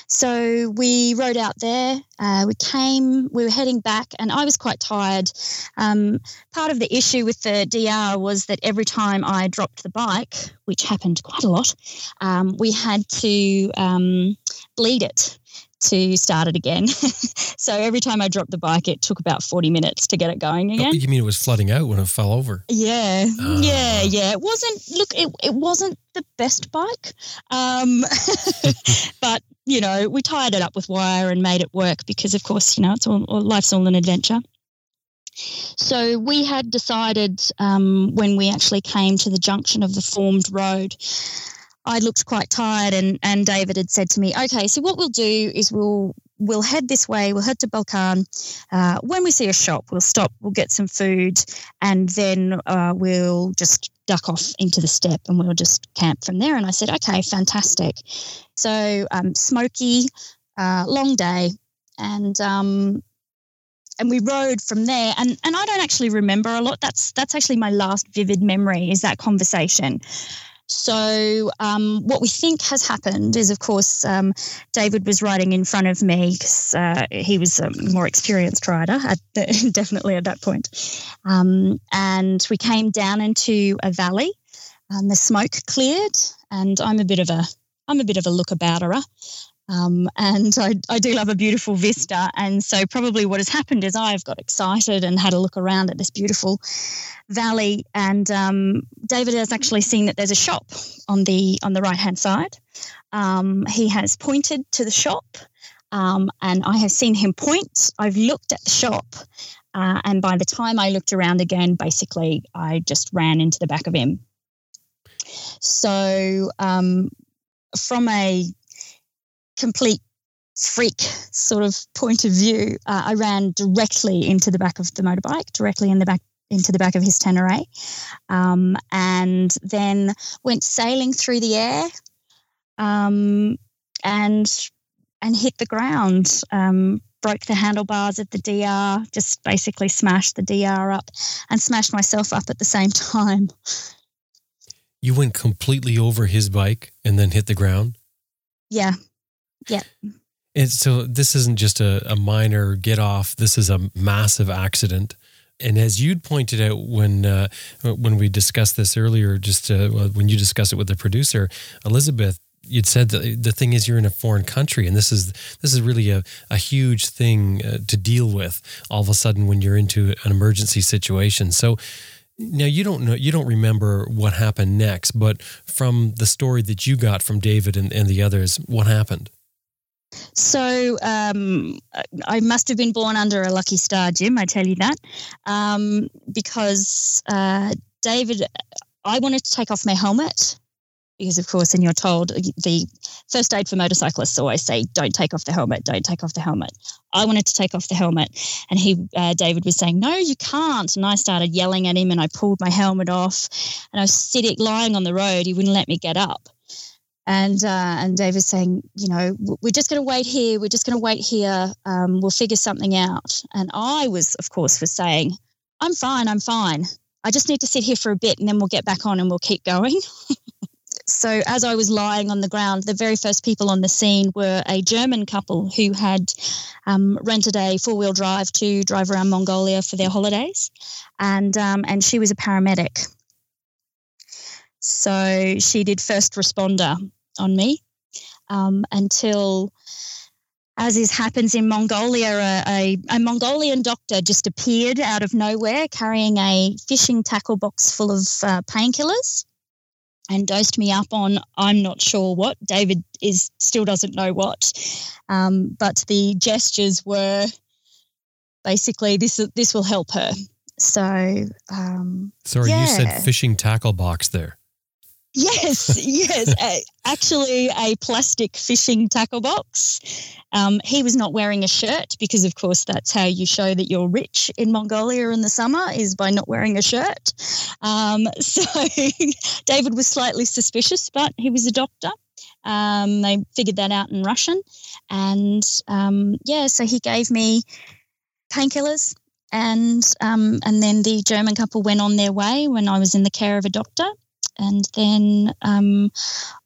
so we rode out there. Uh, we came. We were heading back, and I was quite tired. Um, part of the issue with the DR was that every time I dropped the bike, which happened quite a lot, um, we had to um, bleed it to start it again. so every time I dropped the bike, it took about 40 minutes to get it going again. Oh, you mean it was flooding out when it fell over? Yeah. Uh. Yeah. Yeah. It wasn't, look, it, it wasn't the best bike. Um, but, you know, we tied it up with wire and made it work because, of course, you know, it's all, life's all an adventure. So we had decided um, when we actually came to the junction of the formed road I looked quite tired, and and David had said to me, "Okay, so what we'll do is we'll we'll head this way. We'll head to Bulgan. Uh, when we see a shop, we'll stop. We'll get some food, and then uh, we'll just duck off into the steppe, and we'll just camp from there." And I said, "Okay, fantastic." So um, smoky, uh, long day, and um, and we rode from there and and I don't actually remember a lot that's that's actually my last vivid memory is that conversation so, um, what we think has happened is, of course, um, David was riding in front of me because uh, he was a more experienced rider, at the, definitely at that point. Um, and we came down into a valley, and the smoke cleared. And I'm a bit of a I'm a bit of a lookabouterer. Um, and I, I do love a beautiful vista. And so, probably what has happened is I've got excited and had a look around at this beautiful valley. And um, David has actually seen that there's a shop on the on the right hand side. Um, he has pointed to the shop, um, and I have seen him point. I've looked at the shop, uh, and by the time I looked around again, basically I just ran into the back of him. So, um, from a complete freak sort of point of view, uh, I ran directly into the back of the motorbike, directly in the back into the back of his Tenere, um, and then went sailing through the air, um, and and hit the ground. Um, broke the handlebars of the DR, just basically smashed the DR up, and smashed myself up at the same time. You went completely over his bike and then hit the ground. Yeah. And so this isn't just a, a minor get off. This is a massive accident. And as you'd pointed out when uh, when we discussed this earlier, just uh, when you discussed it with the producer, Elizabeth, you'd said that the thing is you're in a foreign country, and this is this is really a, a huge thing uh, to deal with. All of a sudden, when you're into an emergency situation, so now you don't know you don't remember what happened next, but from the story that you got from David and, and the others, what happened? So um, I must have been born under a lucky star, Jim. I tell you that, um, because uh, David, I wanted to take off my helmet because, of course, and you're told the first aid for motorcyclists always say, "Don't take off the helmet. Don't take off the helmet." I wanted to take off the helmet, and he, uh, David, was saying, "No, you can't." And I started yelling at him, and I pulled my helmet off, and I was sitting lying on the road. He wouldn't let me get up and uh, and Dave was saying, you know, we're just going to wait here. We're just going to wait here. Um, we'll figure something out. And I was, of course, was saying, I'm fine. I'm fine. I just need to sit here for a bit, and then we'll get back on and we'll keep going. so as I was lying on the ground, the very first people on the scene were a German couple who had um, rented a four wheel drive to drive around Mongolia for their holidays, and um, and she was a paramedic. So she did first responder on me um, until, as is happens in Mongolia, a, a, a, Mongolian doctor just appeared out of nowhere carrying a fishing tackle box full of uh, painkillers and dosed me up on I'm not sure what. David is still doesn't know what, um, but the gestures were basically this this will help her. So, um, sorry, yeah. you said fishing tackle box there. Yes, yes. a, actually, a plastic fishing tackle box. Um, he was not wearing a shirt because, of course, that's how you show that you're rich in Mongolia in the summer is by not wearing a shirt. Um, so David was slightly suspicious, but he was a doctor. Um, they figured that out in Russian, and um, yeah, so he gave me painkillers and um, and then the German couple went on their way when I was in the care of a doctor, and then um,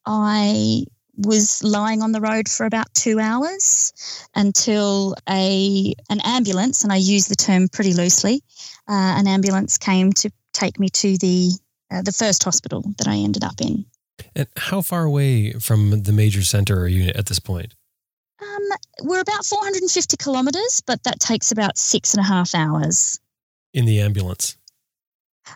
I was lying on the road for about two hours until a an ambulance, and I use the term pretty loosely, uh, an ambulance came to take me to the uh, the first hospital that I ended up in. And how far away from the major center are you at this point? Um, we're about 450 kilometres, but that takes about six and a half hours. In the ambulance?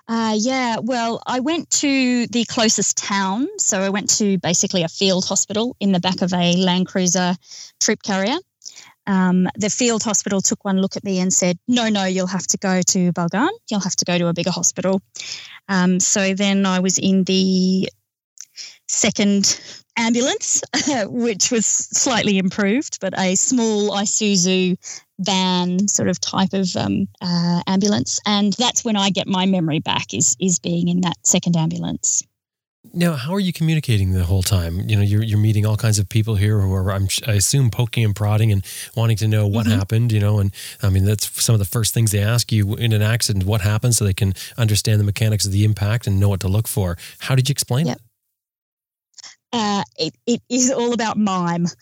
Uh, yeah, well, I went to the closest town. So I went to basically a field hospital in the back of a Land Cruiser troop carrier. Um, the field hospital took one look at me and said, No, no, you'll have to go to Bulgan. You'll have to go to a bigger hospital. Um, so then I was in the second ambulance, which was slightly improved, but a small Isuzu van sort of type of um, uh, ambulance, and that's when I get my memory back is is being in that second ambulance. Now, how are you communicating the whole time? You know, you're you're meeting all kinds of people here who are, I'm, I assume, poking and prodding and wanting to know what mm-hmm. happened. You know, and I mean that's some of the first things they ask you in an accident: what happened, so they can understand the mechanics of the impact and know what to look for. How did you explain yep. it? Uh, it, it is all about mime.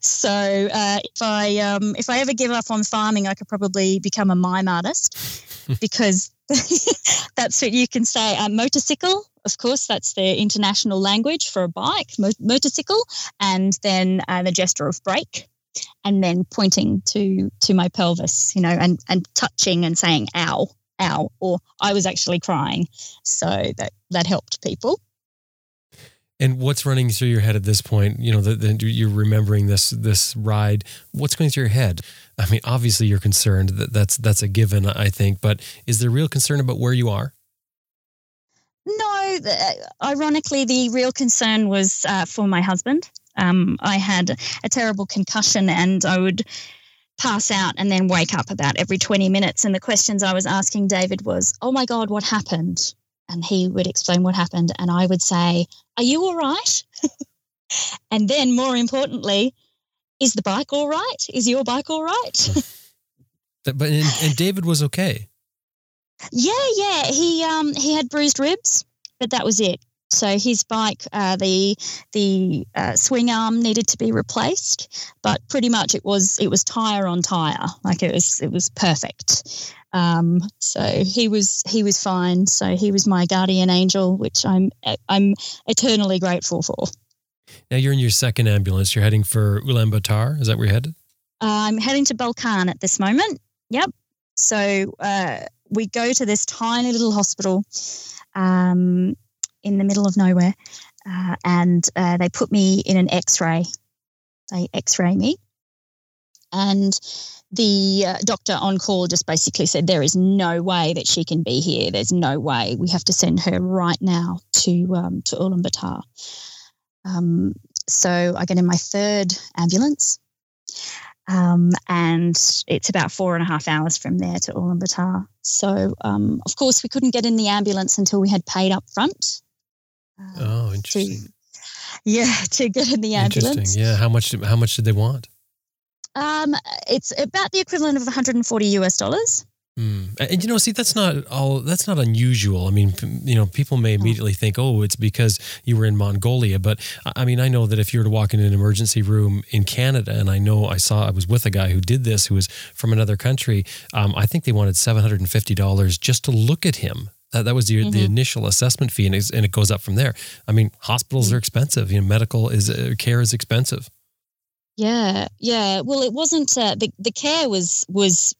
so uh, if I um, if I ever give up on farming, I could probably become a mime artist because that's what you can say. A motorcycle, of course, that's the international language for a bike, mo- motorcycle, and then uh, the gesture of brake, and then pointing to to my pelvis, you know, and and touching and saying "ow." Ow, or I was actually crying. So that, that helped people. And what's running through your head at this point? You know, that you're remembering this this ride. What's going through your head? I mean, obviously you're concerned. That that's that's a given, I think. But is there real concern about where you are? No, ironically, the real concern was uh, for my husband. Um, I had a terrible concussion, and I would pass out and then wake up about every 20 minutes. And the questions I was asking David was, "Oh my God, what happened?" And he would explain what happened and i would say are you all right? And then more importantly is the bike all right? Is your bike all right? But and, and, david was okay. Yeah yeah he um he had bruised ribs but that was it. So his bike, uh, the the uh, swing arm needed to be replaced, but pretty much it was it was tire on tire, like it was it was perfect. Um, so he was he was fine. So he was my guardian angel, which I'm I'm eternally grateful for. Now you're in your second ambulance. You're heading for Ulaanbaatar. Is that where you're headed? Uh, I'm heading to Bulgan at this moment. Yep. So uh, we go to this tiny little hospital um, in the middle of nowhere, uh, and uh, they put me in an X-ray. They X-ray me, and the uh, doctor on call just basically said there is no way that she can be here. There's no way. We have to send her right now to um, to Ulaanbaatar. Um, so I get in my third ambulance, um, and it's about four and a half hours from there to Ulaanbaatar. So um, of course we couldn't get in the ambulance until we had paid up front. Uh, oh, interesting. To, yeah, to get in the ambulance. Interesting. Yeah. How much? How much did they want? Um, it's about the equivalent of 140 US dollars. Mm. And you know, see, that's not all. That's not unusual. I mean, you know, people may immediately think, "Oh, it's because you were in Mongolia." But I mean, I know that if you were to walk in an emergency room in Canada, and I know I saw I was with a guy who did this, who was from another country. Um, I think they wanted seven hundred and fifty dollars just to look at him. That, that was the, mm-hmm. the initial assessment fee, and, and it goes up from there. I mean, hospitals mm-hmm. are expensive. You know, medical is uh, care is expensive. Yeah, yeah. Well, it wasn't uh, the the care was was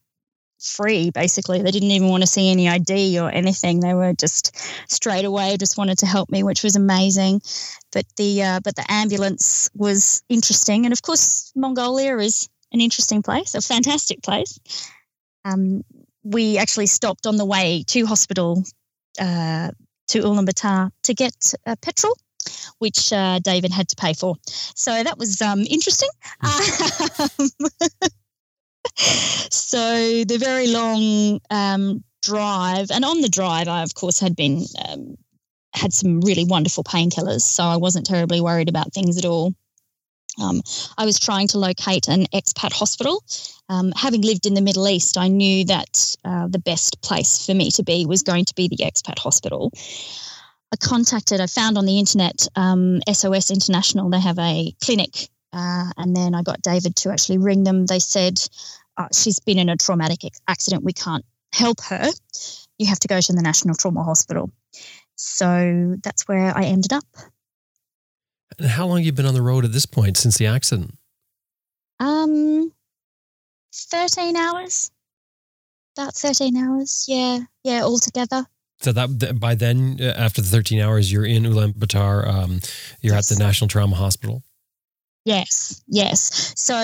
free basically. They didn't even want to see any id or anything. They were just straight away just wanted to help me which was amazing. But the uh, but the ambulance was interesting. And of course mongolia is an interesting place a fantastic place. Um, we actually stopped on the way to hospital uh, to ulaanbaatar to get uh, petrol which uh, David had to pay for. So that was um, interesting. Um, so the very long um, drive, and on the drive, I of course had been um, had some really wonderful painkillers, so I wasn't terribly worried about things at all. Um, I was trying to locate an expat hospital. Um, having lived in the Middle East, I knew that uh, the best place for me to be was going to be the expat hospital. I contacted, I found on the internet um, SOS International, they have a clinic. Uh, and then I got David to actually ring them. They said, uh, she's been in a traumatic accident. We can't help her. You have to go to the National Trauma Hospital. So that's where I ended up. And how long have you been on the road at this point since the accident? Um, 13 hours. About 13 hours. Yeah. Yeah, altogether. So that by then, uh, after the 13 hours, you're in Ulaanbaatar. Um, you're yes. at the National Trauma Hospital. Yes, yes. So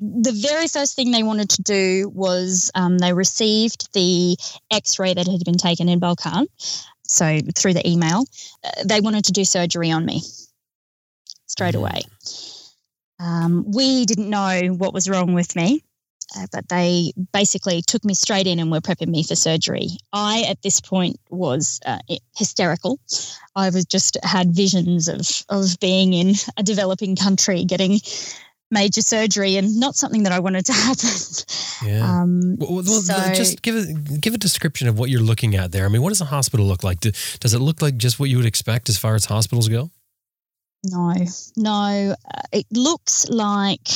the very first thing they wanted to do was um, they received the X-ray that had been taken in Bulgan. So through the email, uh, they wanted to do surgery on me straight mm-hmm. away. Um, we didn't know what was wrong with me. Uh, but they basically took me straight in and were prepping me for surgery. I, at this point, was uh, hysterical. I was just had visions of of being in a developing country, getting major surgery, and not something that I wanted to happen. Yeah. Um, well, well so, just give a give a description of what you're looking at there. I mean, what does a hospital look like? Do, does it look like just what you would expect as far as hospitals go? No, no. Uh, it looks like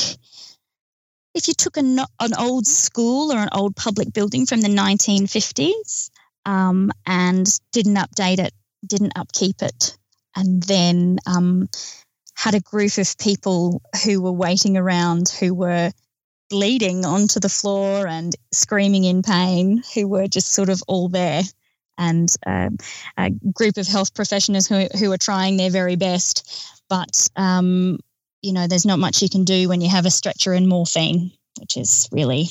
if you took an, an old school or an old public building from the 1950s um, and didn't update it, didn't upkeep it, and then um, had a group of people who were waiting around who were bleeding onto the floor and screaming in pain, who were just sort of all there. And uh, a group of health professionals who, who trying their very best, but um, you know, there's not much you can do when you have a stretcher and morphine, which is really,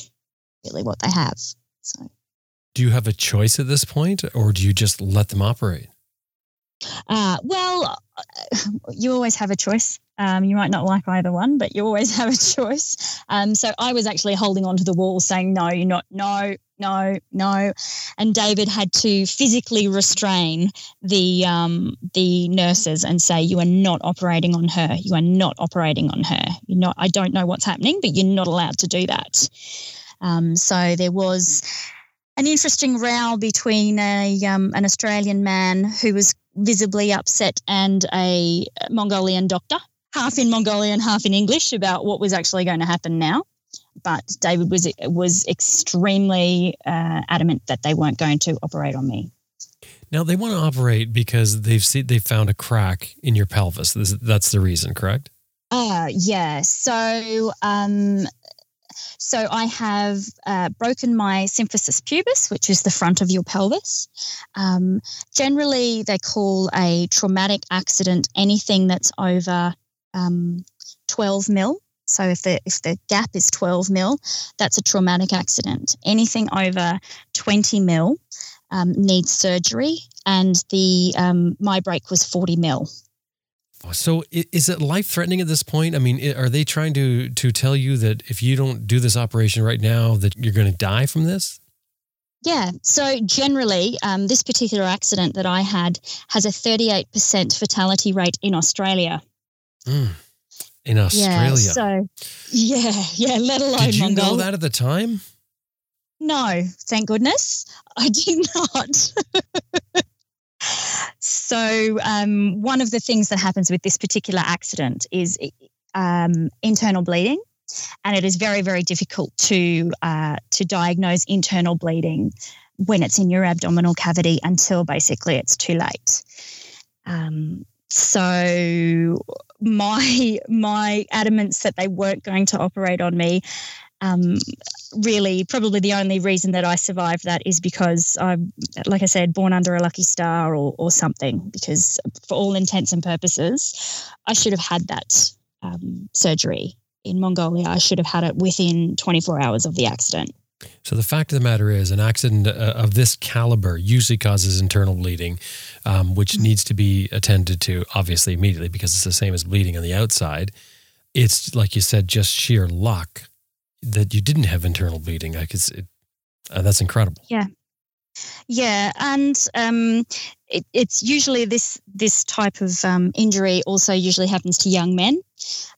really what they have. So, do you have a choice at this point, or do you just let them operate? Uh, well, you always have a choice. Um, you might not like either one, but you always have a choice. Um, so I was actually holding onto the wall saying, no, you're not, no, no, no. And David had to physically restrain the um, the nurses and say, "You are not operating on her. You are not operating on her. You're not. I don't know what's happening, but you're not allowed to do that." Um, so there was an interesting row between a um, an Australian man who was visibly upset and a Mongolian doctor, half in Mongolian, half in English, about what was actually going to happen now. But David was was extremely uh, adamant that they weren't going to operate on me. Now they want to operate because they've seen they found a crack in your pelvis. This- That's the reason, correct? Uh, yeah. So, um, so I have uh, broken my symphysis pubis, which is the front of your pelvis. Um, generally, they call a traumatic accident anything that's over um, 12 mil. So if the if the gap is 12 mil, that's a traumatic accident. Anything over 20 mil um, needs surgery, and the um, my break was 40 mil. So is it life threatening at this point? I mean, are they trying to to tell you that if you don't do this operation right now, that you're going to die from this? Yeah. So generally, um, this particular accident that I had has a 38% fatality rate in Australia. Mm. In Australia, Yeah. So, yeah, yeah. Let alone did you know that at the time? No, thank goodness, I did not. so, um, one of the things that happens with this particular accident is um, internal bleeding, and it is very, very difficult to uh, to diagnose internal bleeding when it's in your abdominal cavity until basically it's too late. Um, so, my my adamance that they weren't going to operate on me um, really probably the only reason that I survived that is because I'm, like I said, born under a lucky star or, or something. Because for all intents and purposes, I should have had that um, surgery in Mongolia. I should have had it within 24 hours of the accident. So the fact of the matter is, an accident uh, of this caliber usually causes internal bleeding, um, which needs to be attended to obviously immediately because it's the same as bleeding on the outside. It's like you said, just sheer luck that you didn't have internal bleeding. Like it's, it, uh, that's incredible. Yeah. Yeah, and um, it, it's usually this this type of um, injury also usually happens to young men.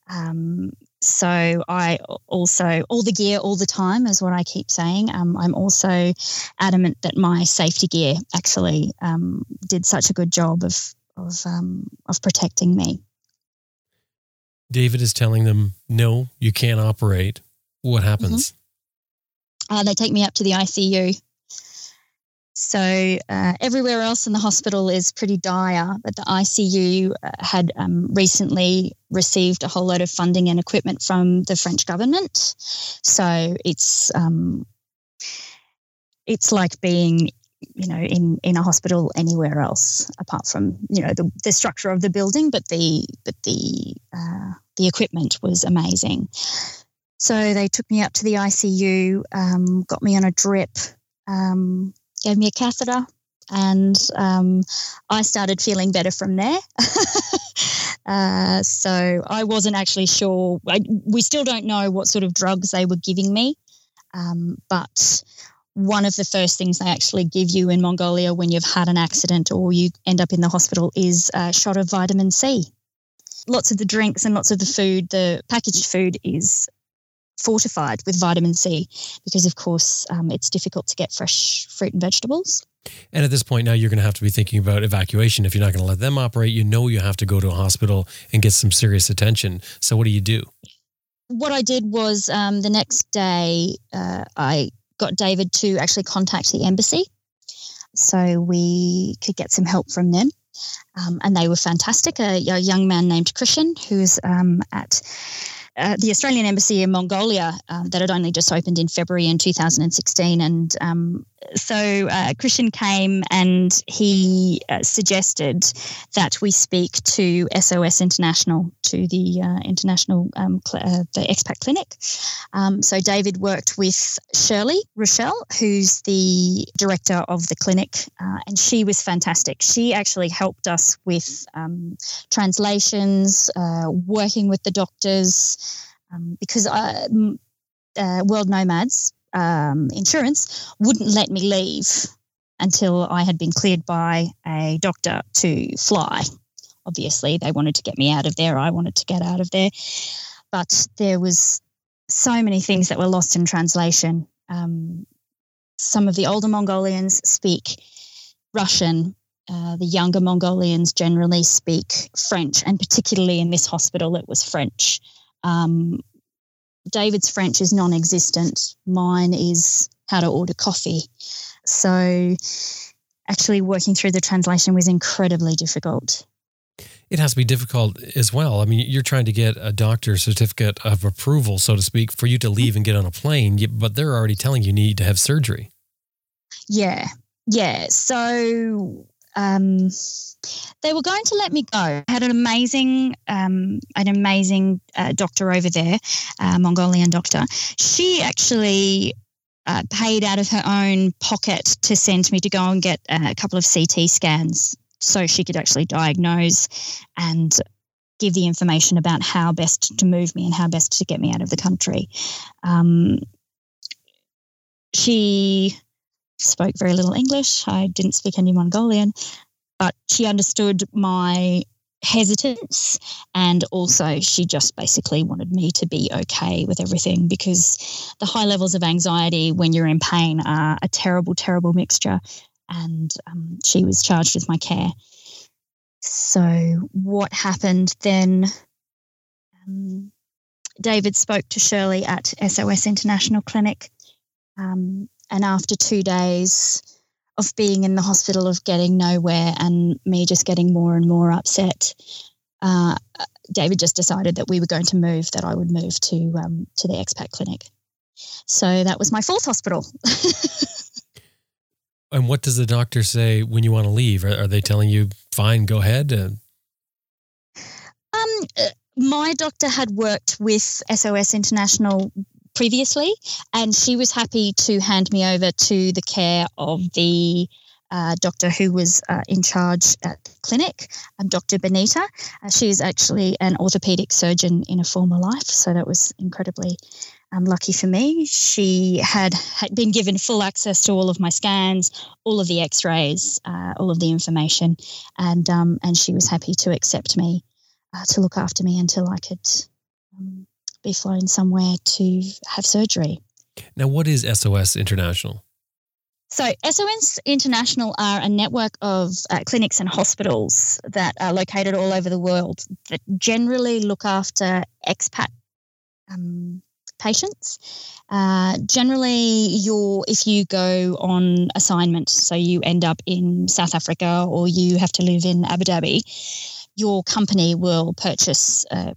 Um, so I also all the gear all the time is what I keep saying. Um, I'm also adamant that my safety gear actually um, did such a good job of of um, of protecting me. David is telling them, no, you can't operate. What happens? uh, they take me up to the ICU. So uh, everywhere else in the hospital is pretty dire, but the ICU uh, had um, recently received a whole load of funding and equipment from the French government. So it's um, it's like being you know in in a hospital anywhere else apart from you know the, the structure of the building but the but the uh, the equipment was amazing so they took me up to the ICU, um, got me on a drip, um, gave me a catheter, and um, I started feeling better from there. uh, so I wasn't actually sure. I, we still don't know what sort of drugs they were giving me, um, but one of the first things they actually give you in Mongolia when you've had an accident or you end up in the hospital is a shot of vitamin C. Lots of the drinks and lots of the food, the packaged food is fortified with vitamin C because, of course, um, it's difficult to get fresh fruit and vegetables. And at this point now, you're going to have to be thinking about evacuation. If you're not going to let them operate, you know you have to go to a hospital and get some serious attention. So what do you do? What I did was um, the next day, uh, I got David to actually contact the embassy so we could get some help from them. Um, and they were fantastic. A, a young man named Christian, who's um, at the Australian Embassy in Mongolia um, that had only just opened in February in 2016. And um, so uh, Christian came and he uh, suggested that we speak to SOS International, to the uh, international um, cl- uh, the expat clinic. Um, so David worked with Shirley Rochelle, who's the director of the clinic, uh, and she was fantastic. She actually helped us with um, translations, working with the doctors, um, because m- uh, World Nomads um, Insurance wouldn't let me leave until I had been cleared by a doctor to fly. Obviously, they wanted to get me out of there. I wanted to get out of there, but there was so many things that were lost in translation. Um, some of the older Mongolians speak Russian uh, the younger Mongolians generally speak French, and particularly in this hospital, it was French. Um, David's French is non existent. Mine is how to order coffee. So, actually, working through the translation was incredibly difficult. It has to be difficult as well. I mean, you're trying to get a doctor's certificate of approval, so to speak, for you to leave and get on a plane, but they're already telling you need to have surgery. Yeah. Yeah. So um, they were going to let me go. I had an amazing, um, an amazing uh, doctor over there, uh, Mongolian doctor. She actually uh, paid out of her own pocket to send me to go and get a couple of CT scans so she could actually diagnose and give the information about how best to move me and how best to get me out of the country. Um, she spoke very little English. I didn't speak any Mongolian, but she understood my hesitance and also she just basically wanted me to be okay with everything because the high levels of anxiety when you're in pain are a terrible terrible mixture and um, she was charged with my care. So what happened then? Um, david spoke to shirley at sos international clinic. Um, and after two days of being in the hospital, of getting nowhere, and me just getting more and more upset, uh, David just decided that we were going to move, that I would move to um, to the expat clinic. So that was my fourth hospital. and what does the doctor say when you want to leave? Are, are they telling you, fine, go ahead? Um, uh, my doctor had worked with SOS International previously, and she was happy to hand me over to the care of the uh, doctor who was uh, in charge at the clinic, um, Dr. Benita. Uh, she is actually an orthopedic surgeon in a former life, so that was incredibly um, lucky for me. She had, had been given full access to all of my scans, all of the X-rays, uh, all of the information, and um, and she was happy to accept me uh, to look after me until I could um, be flown somewhere to have surgery. Now, what is SOS International? So, SOS International are a network of uh, clinics and hospitals that are located all over the world that generally look after expat um, patients. Uh, generally, you if you go on assignment, so you end up in South Africa or you have to live in Abu Dhabi, your company will purchase uh,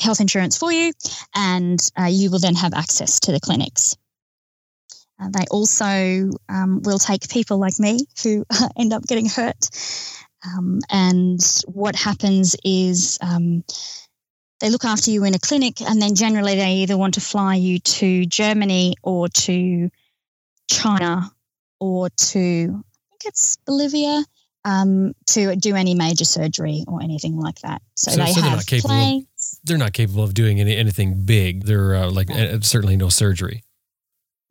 health insurance for you, and uh, you will then have access to the clinics. Uh, they also um, will take people like me who end up getting hurt. Um, and what happens is um, they look after you in a clinic, and then generally they either want to fly you to Germany or to China or to, I think it's Bolivia, um, to do any major surgery or anything like that. So, so they have planes they're not capable of doing any, anything big. They're uh, like uh, certainly no surgery.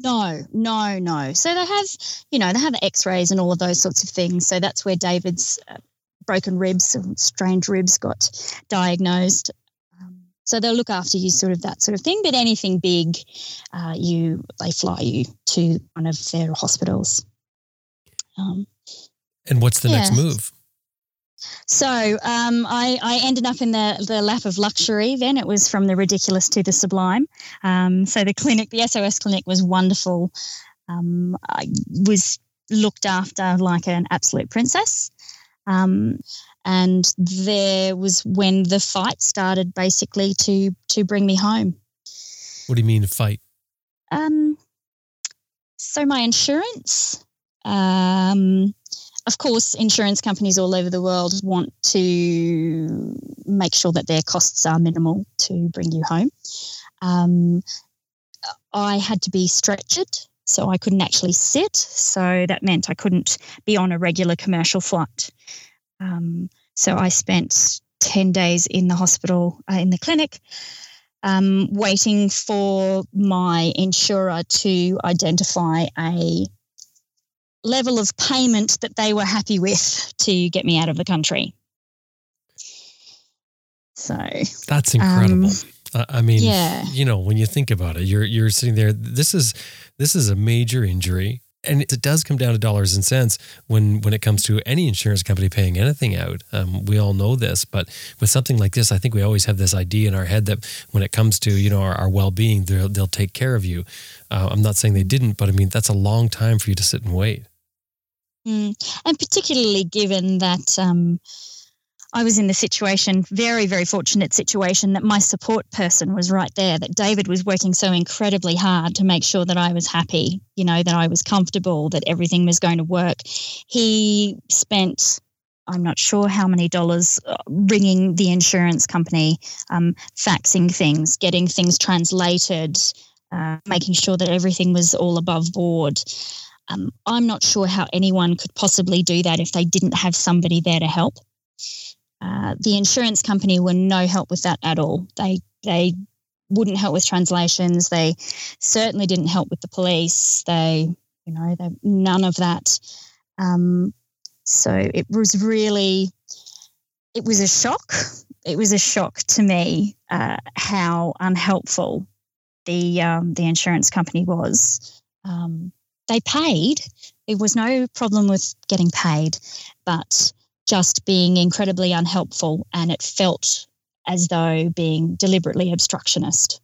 No, no, no. So they have, you know, they have X-rays and all of those sorts of things. So that's where David's uh, broken ribs, and strange ribs, got diagnosed. Um, so they'll look after you, sort of that sort of thing. But anything big, uh, you they fly you to one of their hospitals. Um, and what's the yeah. next move? So um, I, I, ended up in the, the lap of luxury. Then it was from the ridiculous to the sublime. Um, so the clinic, the SOS clinic, was wonderful. Um, I was looked after like an absolute princess. Um, and there was when the fight started, basically to to bring me home. What do you mean fight? Um, so my insurance. Um, of course, insurance companies all over the world want to make sure that their costs are minimal to bring you home. Um, I had to be stretchered, so I couldn't actually sit. So that meant I couldn't be on a regular commercial flight. Um, so I spent 10 days in the hospital, uh, in the clinic, um, waiting for my insurer to identify a level of payment that they were happy with to get me out of the country. So that's incredible. Um, I mean, yeah. you know, when you think about it, you're you're sitting there. This is this is a major injury. and it does come down to dollars and cents when when it comes to any insurance company paying anything out. Um, we all know this, but with something like this, I think we always have this idea in our head that when it comes to you know our, our well being, they'll they'll take care of you. Uh, I'm not saying they didn't, but I mean that's a long time for you to sit and wait. Mm. And particularly given that um, I was in the situation, very, very fortunate situation that my support person was right there, that David was working so incredibly hard to make sure that I was happy, you know, that I was comfortable, that everything was going to work. He spent, I'm not sure how many dollars uh, ringing the insurance company, um, faxing things, getting things translated, uh, making sure that everything was all above board. Um, I'm not sure how anyone could possibly do that if they didn't have somebody there to help. Uh, the insurance company were no help with that at all. They they wouldn't help with translations. They certainly didn't help with the police. They you know they none of that. Um, so it was really it was a shock. It was a shock to me uh, how unhelpful the um, the insurance company was. Um, they paid. There was no problem with getting paid, but just being incredibly unhelpful and it felt as though being deliberately obstructionist.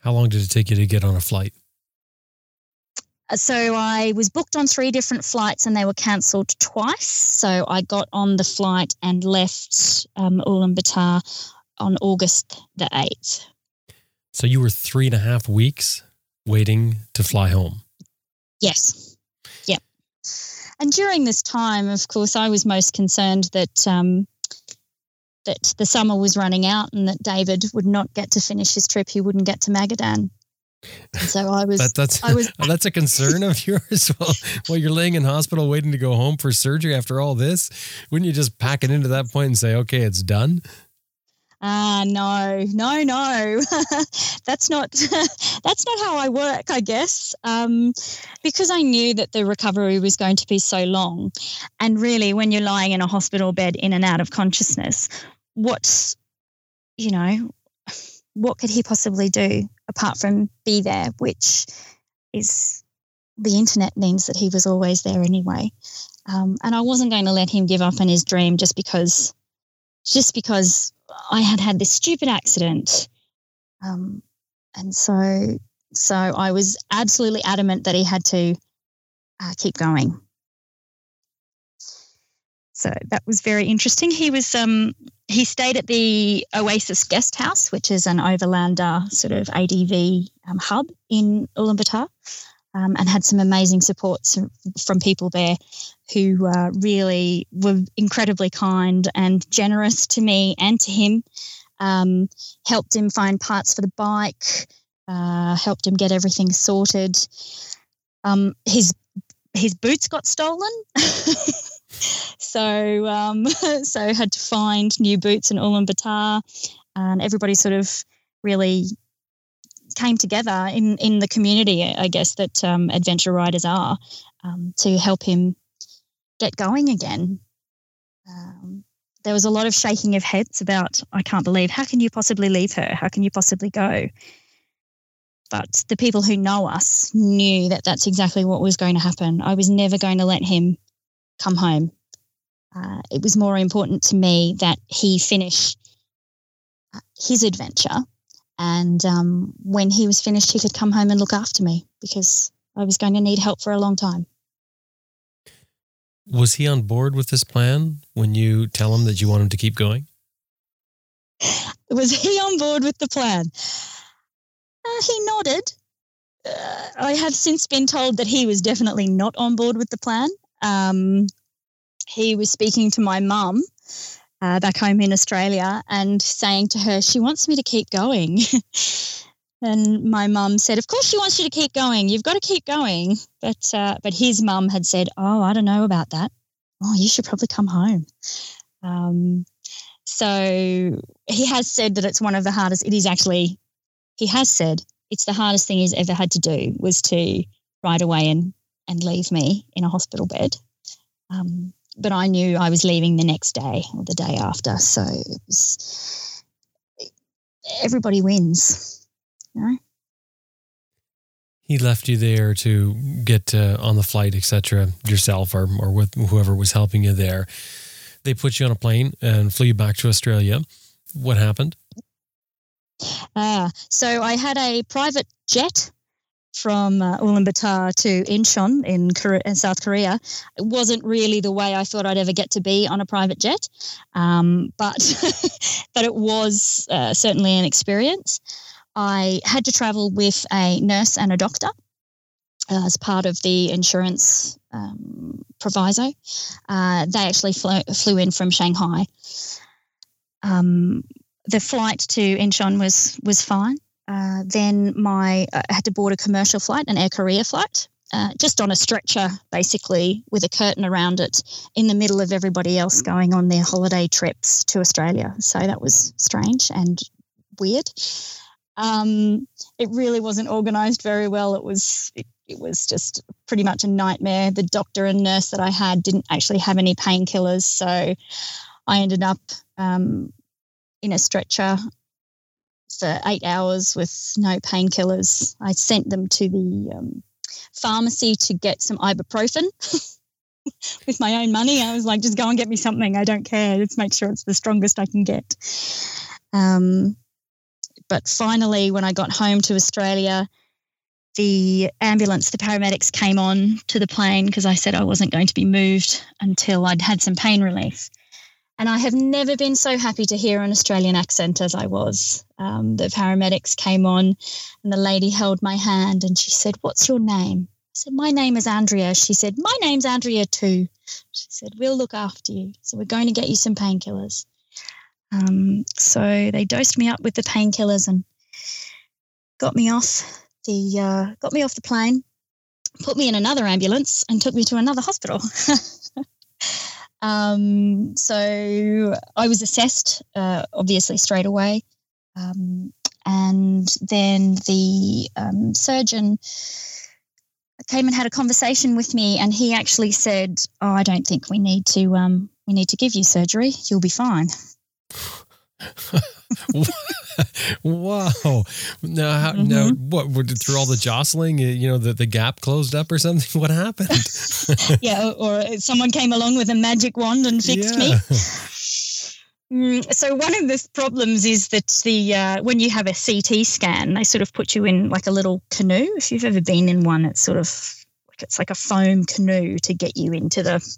How long did it take you to get on a flight? Uh, so I was booked on three different flights and they were cancelled twice. So I got on the flight and left um, Ulaanbaatar on August the 8th. So you were three and a half weeks waiting to fly home? Yes. Yep. And during this time, of course, I was most concerned that um, that the summer was running out and that David would not get to finish his trip. He wouldn't get to Magadan. And so I was. that, that's I was, that's a concern of yours. While while you're laying in hospital waiting to go home for surgery after all this, wouldn't you just pack it into that point and say, "Okay, it's done"? Ah, uh, no, no, no. that's not that's not how I work, I guess. Um, because I knew that the recovery was going to be so long, and really, when you're lying in a hospital bed in and out of consciousness, what's you know, what could he possibly do apart from be there, which is the internet means that he was always there anyway. Um, and I wasn't going to let him give up on his dream just because, just because I had had this stupid accident. Um, and so, so I was absolutely adamant that he had to uh, keep going. So that was very interesting. He was um, he stayed at the Oasis Guest House, which is an overlander sort of ADV um, hub in Ulaanbaatar, um, and had some amazing supports from people there who uh, really were incredibly kind and generous to me and to him. Um, helped him find parts for the bike, uh, helped him get everything sorted. Um, his his boots got stolen. so um, so had to find new boots in Ulaanbaatar, and everybody sort of really came together in in the community, I guess that um, adventure riders are, um, to help him get going again. Um, there was a lot of shaking of heads about, I can't believe, how can you possibly leave her? How can you possibly go? But the people who know us knew that that's exactly what was going to happen. I was never going to let him come home. Uh, it was more important to me that he finish uh, his adventure and um, when he was finished, he could come home and look after me because I was going to need help for a long time. Was he on board with this plan when you tell him that you want him to keep going? Was he on board with the plan? Uh, he nodded. Uh, I have since been told that he was definitely not on board with the plan. Um, he was speaking to my mum uh, back home in Australia and saying to her, she wants me to keep going. and my mum said, "Of course she wants you to keep going. You've got to keep going." But uh, but his mum had said, "Oh, I don't know about that. Oh, you should probably come home." Um, so he has said that it's one of the hardest. It is actually, he has said it's the hardest thing he's ever had to do was to ride away and and leave me in a hospital bed. Um, but I knew I was leaving the next day or the day after. So it was everybody wins, you know? he left you there to get uh, on the flight, etc. Yourself or or with whoever was helping you there. They put you on a plane and flew you back to Australia. What happened? Ah, so I had a private jet from uh, Ulaanbaatar to Incheon in, Korea, in South Korea. It wasn't really the way I thought I'd ever get to be on a private jet, um, but but it was uh, certainly an experience. I had to travel with a nurse and a doctor uh, as part of the insurance um, proviso. Uh, they actually flew, flew in from Shanghai. Um, the flight to Incheon was was fine. Uh, then my uh, I had to board a commercial flight, an Air Korea flight, uh, just on a stretcher, basically with a curtain around it, in the middle of everybody else going on their holiday trips to Australia. So that was strange and weird. Um, it really wasn't organised very well. It was it, it was just pretty much a nightmare. The doctor and nurse that I had didn't actually have any painkillers, so I ended up um, in a stretcher for eight hours with no painkillers. I sent them to the um, pharmacy to get some ibuprofen with my own money. I was like, just go and get me something. I don't care. Let's make sure it's the strongest I can get. Um, but finally, when I got home to Australia, the ambulance, the paramedics came on to the plane because I said I wasn't going to be moved until I'd had some pain relief. And I have never been so happy to hear an Australian accent as I was. Um, the paramedics came on, and the lady held my hand and she said, What's your name? I said, My name is Andrea. She said, My name's Andrea too. She said, We'll look after you. So we're going to get you some painkillers. Um, so they dosed me up with the painkillers and got me off the uh, got me off the plane, put me in another ambulance, and took me to another hospital. Um, so I was assessed, uh, obviously, straight away. Um, and then the um, surgeon came and had a conversation with me, and he actually said, "Oh, I don't think we need to. Um, we need to give you surgery. You'll be fine." wow. Now, how, mm-hmm. now, what through all the jostling? You know, the, the gap closed up or something. What happened? yeah, or, or, someone came along with a magic wand and fixed yeah. me. Mm, so one of the problems is that the uh, when you have a CT scan, they sort of put you in like a little canoe. If you've ever been in one, it's sort of it's like a foam canoe to get you into the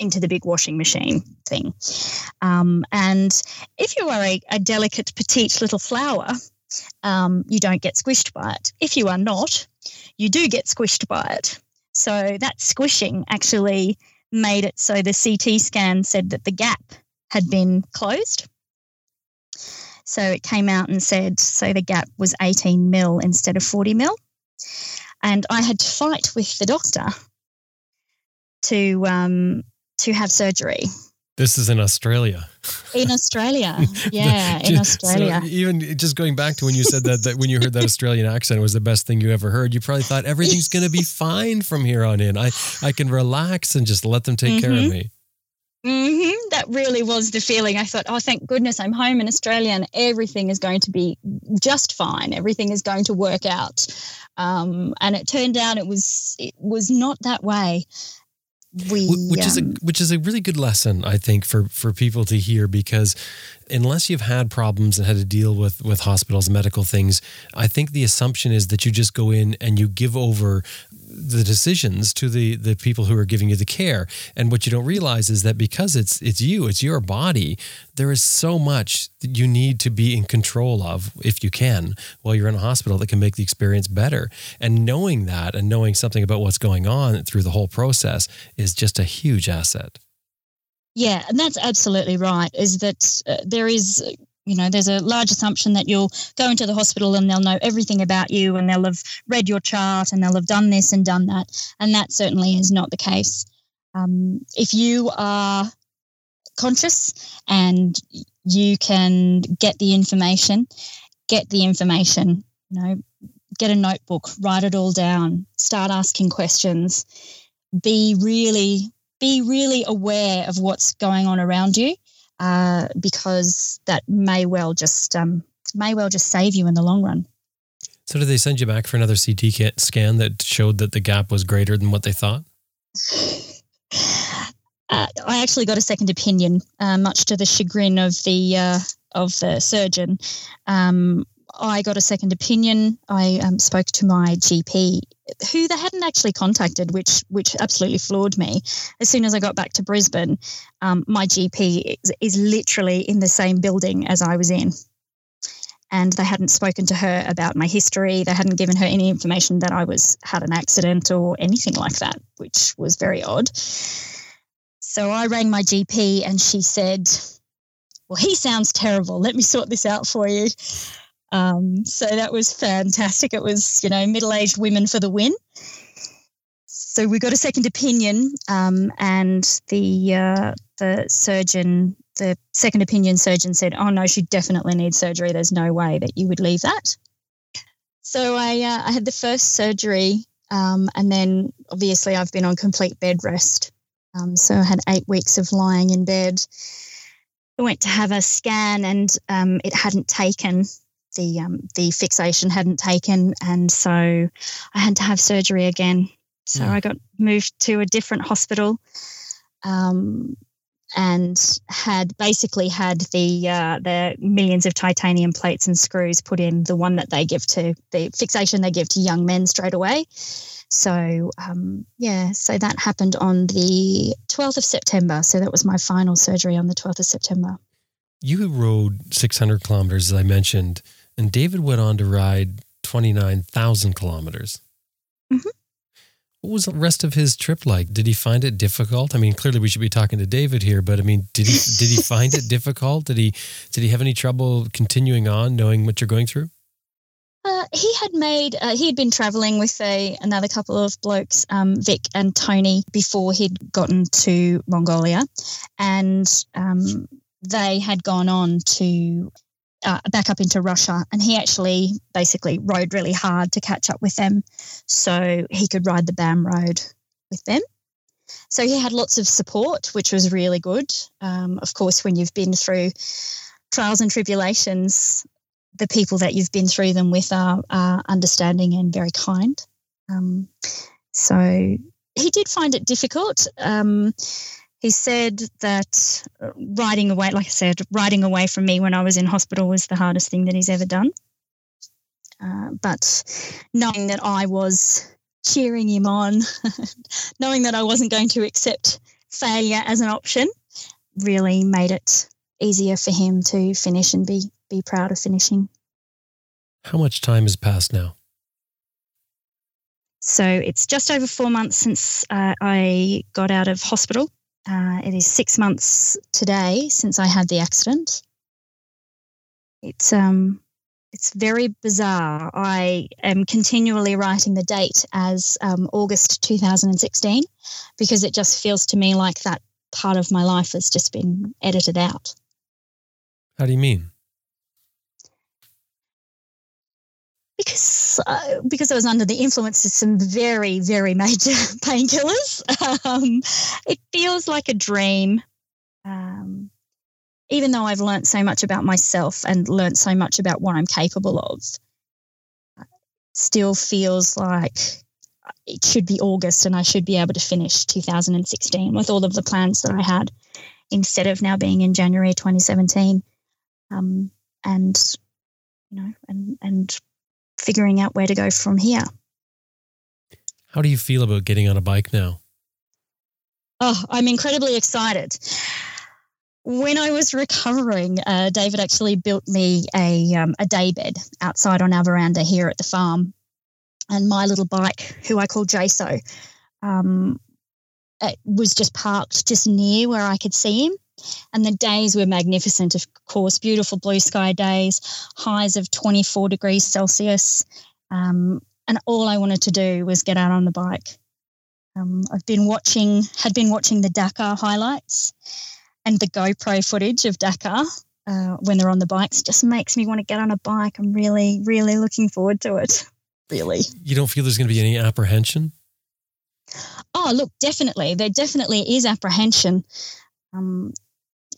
into the big washing machine thing. Um, and if you are a, a, delicate, petite little flower, um, you don't get squished by it. If you are not, you do get squished by it. So that squishing actually made it so the CT scan said that the gap had been closed. So it came out and said, so the gap was 18 mil instead of 40 mil. And I had to fight with the doctor to um, to have surgery. This is in Australia. In Australia, yeah, in Australia. So even just going back to when you said that, that when you heard that Australian accent was the best thing you ever heard, you probably thought everything's going to be fine from here on in. I I can relax and just let them take mm-hmm. care of mm-hmm. me. Mm-hmm. That really was the feeling. I thought, oh, thank goodness I'm home in Australia and everything is going to be just fine. Everything is going to work out. Um, and it turned out it was it was not that way we which um, is a which is a really good lesson i think for for people to hear because unless you've had problems and had to deal with with hospitals medical things i think the assumption is that you just go in and you give over the decisions to the the people who are giving you the care. And what you don't realize is that because it's it's you it's your body there is so much that you need to be in control of if you can while you're in a hospital that can make the experience better. And knowing that and knowing something about what's going on through the whole process is just a huge asset yeah and that's absolutely right is that uh, there is you know, there's a large assumption that you'll go into the hospital and they'll know everything about you and they'll have read your chart and they'll have done this and done that. And that certainly is not the case. Um, if you are conscious and you can get the information, get the information, you know, get a notebook, write it all down, start asking questions, be really, be really aware of what's going on around you uh, because that may well just um, may well just save you in the long run. So did they send you back for another CT scan that showed that the gap was greater than what they thought? Uh, I actually got a second opinion, uh, much to the chagrin of the uh, of the surgeon. Um, I got a second opinion. I um, spoke to my GP, who they hadn't actually contacted, which which absolutely floored me. As soon as I got back to Brisbane, um, my GP is, is literally in the same building as I was in, and they hadn't spoken to her about my history. They hadn't given her any information that I was had an accident or anything like that, which was very odd. So I rang my GP, and she said, "Well, he sounds terrible. Let me sort this out for you." Um, so that was fantastic. It was, you know, middle aged women for the win. So we got a second opinion, um, and the uh, the surgeon, the second opinion surgeon said, "Oh no, she definitely needs surgery. There's no way that you would leave that." So I uh, I had the first surgery, um, and then obviously I've been on complete bed rest. Um, so I had eight weeks of lying in bed. I went to have a scan, and um, it hadn't taken the um, the fixation hadn't taken, and so I had to have surgery again. So Mm. I got moved to a different hospital, um, and had basically had the uh, the millions of titanium plates and screws put in. The one that they give to the fixation they give to young men straight away. So um, yeah, so that happened on the 12th of September. So that was my final surgery on the 12th of September. You rode 600 kilometers, as I mentioned, and David went on to ride 29,000 kilometers. Mhm. What was the rest of his trip like? Did he find it difficult? I mean, clearly we should be talking to David here, but I mean, did he did he find it difficult? Did he did he have any trouble continuing on, knowing what you're going through? Uh, he had made uh, he had been traveling with a another couple of blokes, um, Vic and Tony, before he'd gotten to Mongolia, and um, they had gone on to uh, back up into Russia, and he actually basically rode really hard to catch up with them, so he could ride the BAM road with them. So he had lots of support, which was really good. Um, of course, when you've been through trials and tribulations, the people that you've been through them with are, are understanding and very kind. Um, so he did find it difficult. Um, he said that uh, riding away, like I said, riding away from me when I was in hospital was the hardest thing that he's ever done. Uh, but knowing that I was cheering him on, knowing that I wasn't going to accept failure as an option, really made it easier for him to finish and be be proud of finishing. How much time has passed now? So it's just over four months since uh, I got out of hospital. Uh, it is six months today since I had the accident. It's um, it's very bizarre. I am continually writing the date as um, August 2016 because it just feels to me like that part of my life has just been edited out. How do you mean? Because uh, because I was under the influence of some very very major painkillers. Um, it feels like a dream. Um, even though I've learnt so much about myself and learnt so much about what I'm capable of, still feels like it should be August and I should be able to finish 2016 with all of the plans that I had instead of now being in January 2017. Um, and you know, and and figuring out where to go from here. How do you feel about getting on a bike now? Oh, I'm incredibly excited. When I was recovering, uh, David actually built me a um, a day bed outside on our veranda here at the farm, and my little bike, who I call Jaso, um, it was just parked just near where I could see him. And the days were magnificent, of course, beautiful blue sky days, highs of 24 degrees Celsius. Um, and all I wanted to do was get out on the bike. Um, I've been watching, had been watching the Dakar highlights and the GoPro footage of Dakar uh, when they're on the bikes just makes me want to get on a bike. I'm really, really looking forward to it. Really. You don't feel there's going to be any apprehension? Oh, look, definitely. There definitely is apprehension. Um,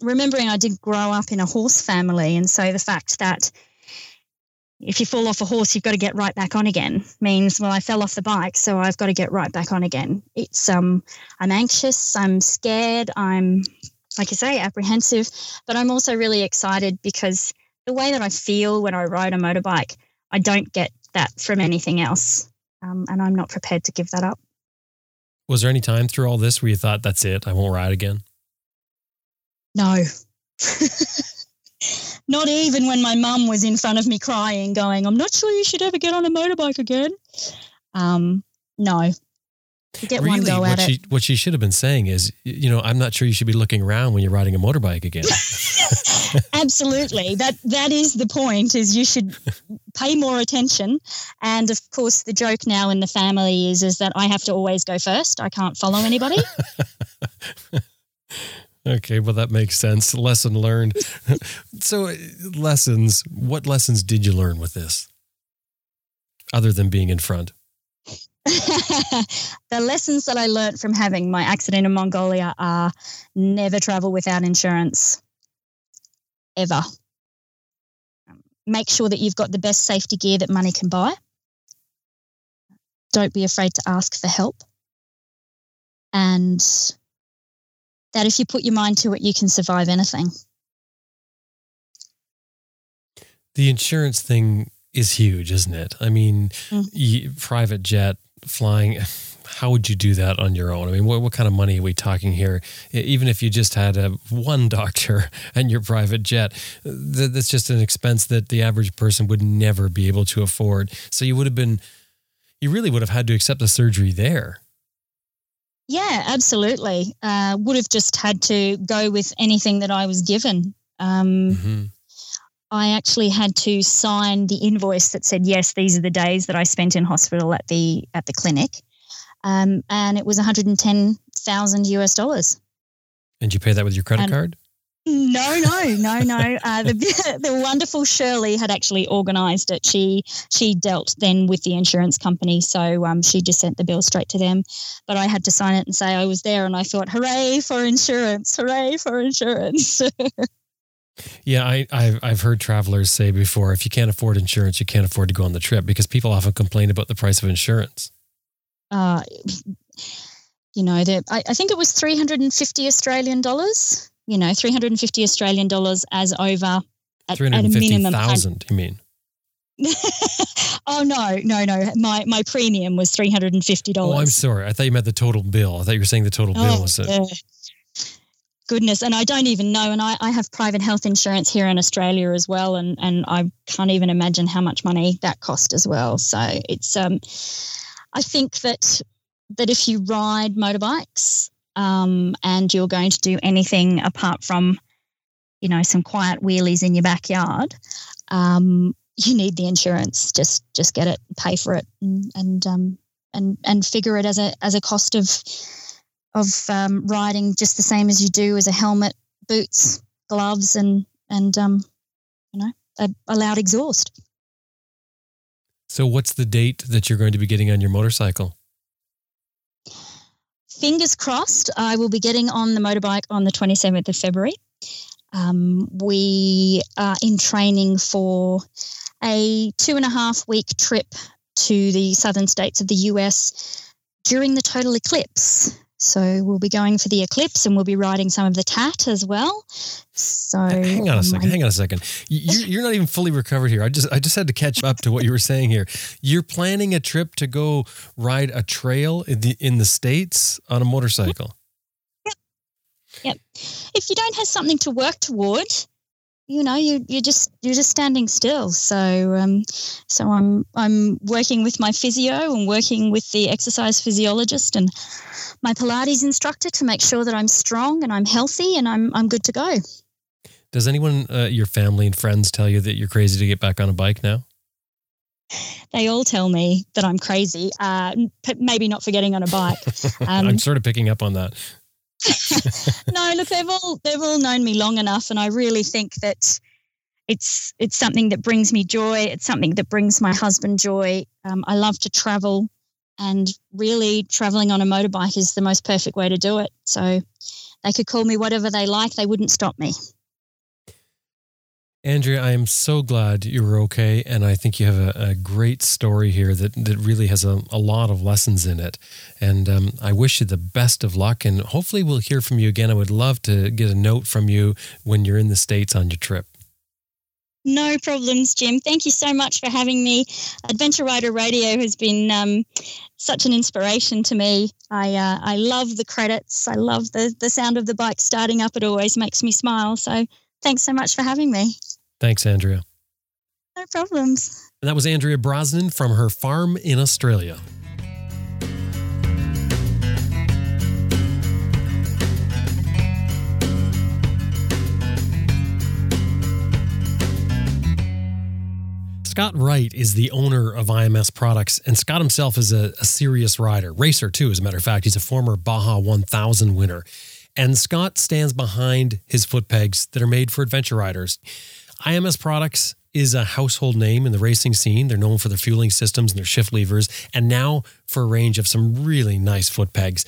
remembering I did grow up in a horse family, and so the fact that if you fall off a horse, you've got to get right back on again. Means, well, I fell off the bike, so I've got to get right back on again. It's um, I'm anxious, I'm scared, I'm like you say, apprehensive, but I'm also really excited because the way that I feel when I ride a motorbike, I don't get that from anything else, um, and I'm not prepared to give that up. Was there any time through all this where you thought, "That's it, I won't ride again"? No. Not even when my mum was in front of me crying, going, I'm not sure you should ever get on a motorbike again. Um, no. You get one really, go what at she it. what she should have been saying is, you know, I'm not sure you should be looking around when you're riding a motorbike again. Absolutely. That that is the point is you should pay more attention. And of course the joke now in the family is is that I have to always go first. I can't follow anybody. okay, well that makes sense. Lesson learned. so, uh, lessons. What lessons did you learn with this, other than being in front? the lessons that I learned from having my accident in Mongolia are never travel without insurance. Ever. Make sure that you've got the best safety gear that money can buy. Don't be afraid to ask for help. And that if you put your mind to it, you can survive anything. The insurance thing is huge, isn't it? I mean, Mm. y private jet flying. How would you do that on your own? I mean, what, what kind of money are we talking here? Even if you just had a one doctor and your private jet, th- that's just an expense that the average person would never be able to afford. So you would have been, you really would have had to accept the surgery there. Yeah, absolutely. Uh, would have just had to go with anything that I was given. Um, Mhm. I actually had to sign the invoice that said yes, these are the days that I spent in hospital at the at the clinic, um, and it was one hundred and ten thousand US dollars. And you pay that with your credit And- card? No, no, no, no. Uh, the the wonderful Shirley had actually organised it. She she dealt then with the insurance company, so um, she just sent the bill straight to them. But I had to sign it and say I was there, and I thought, hooray for insurance! Hooray for insurance! Yeah, I, I've, I've heard travelers say before if you can't afford insurance, you can't afford to go on the trip because people often complain about the price of insurance. uh, you know, the, I, I think it was 350 Australian dollars, you know, 350 Australian dollars as over at, at a minimum. hun- 350,000, you mean? oh, no, no, no. My, my premium was $350. Oh, I'm sorry. I thought you meant the total bill. I thought you were saying the total bill Oh, was it. yeah. Goodness, and I don't even know. And I, I have private health insurance here in Australia as well, and and I can't even imagine how much money that cost as well. So it's um, I think that that if you ride motorbikes um, and you're going to do anything apart from, you know, some quiet wheelies in your backyard, um, you need the insurance. Just just get it, pay for it, and and um, and and figure it as a as a cost of of um, riding just the same as you do as a helmet, boots, gloves, and and um, you know a, a loud exhaust. So, what's the date that you're going to be getting on your motorcycle? Fingers crossed, I will be getting on the motorbike on the 27th of February. Um, we are in training for a two and a half week trip to the southern states of the US during the total eclipse. So we'll be going for the eclipse and we'll be riding some of the TAT as well. So hang on a second. Hang on a second. You- You're, you're not even fully recovered here. I just I just had to catch up to what you were saying here. You're planning a trip to go ride a trail in the in the states on a motorcycle. Yep. Yep. If you don't have something to work toward, you know, you you're just you're just standing still. So um, so I'm I'm working with my physio and working with the exercise physiologist and my Pilates instructor to make sure that I'm strong and I'm healthy and I'm I'm good to go. Does anyone, uh, your family and friends, tell you that you're crazy to get back on a bike now? They all tell me that I'm crazy. Uh, p- maybe not for getting on a bike. Um, I'm sort of picking up on that. No, look, they've all they've all known me long enough, and I really think that it's it's something that brings me joy. It's something that brings my husband joy. Um, I love to travel, and really, traveling on a motorbike is the most perfect way to do it. So, they could call me whatever they like; they wouldn't stop me. Andrea, I am so glad you were okay. And I think you have a, a great story here that, that really has a, a lot of lessons in it. And um, I wish you the best of luck. And hopefully, we'll hear from you again. I would love to get a note from you when you're in the States on your trip. No problems, Jim. Thank you so much for having me. Adventure Rider Radio has been um, such an inspiration to me. I uh, I love the credits. I love the the sound of the bike starting up. It always makes me smile. So thanks so much for having me. Thanks, Andrea. No problems. And that was Andrea Brosnan from her farm in Australia. Scott Wright is the owner of IMS Products, and Scott himself is a, a, serious rider, racer too, as a matter of fact. He's a former Baja 1000 winner. And Scott stands behind his foot pegs that are made for adventure riders. IMS Products is a household name in the racing scene. They're known for their fueling systems and their shift levers, and now for a range of some really nice foot pegs.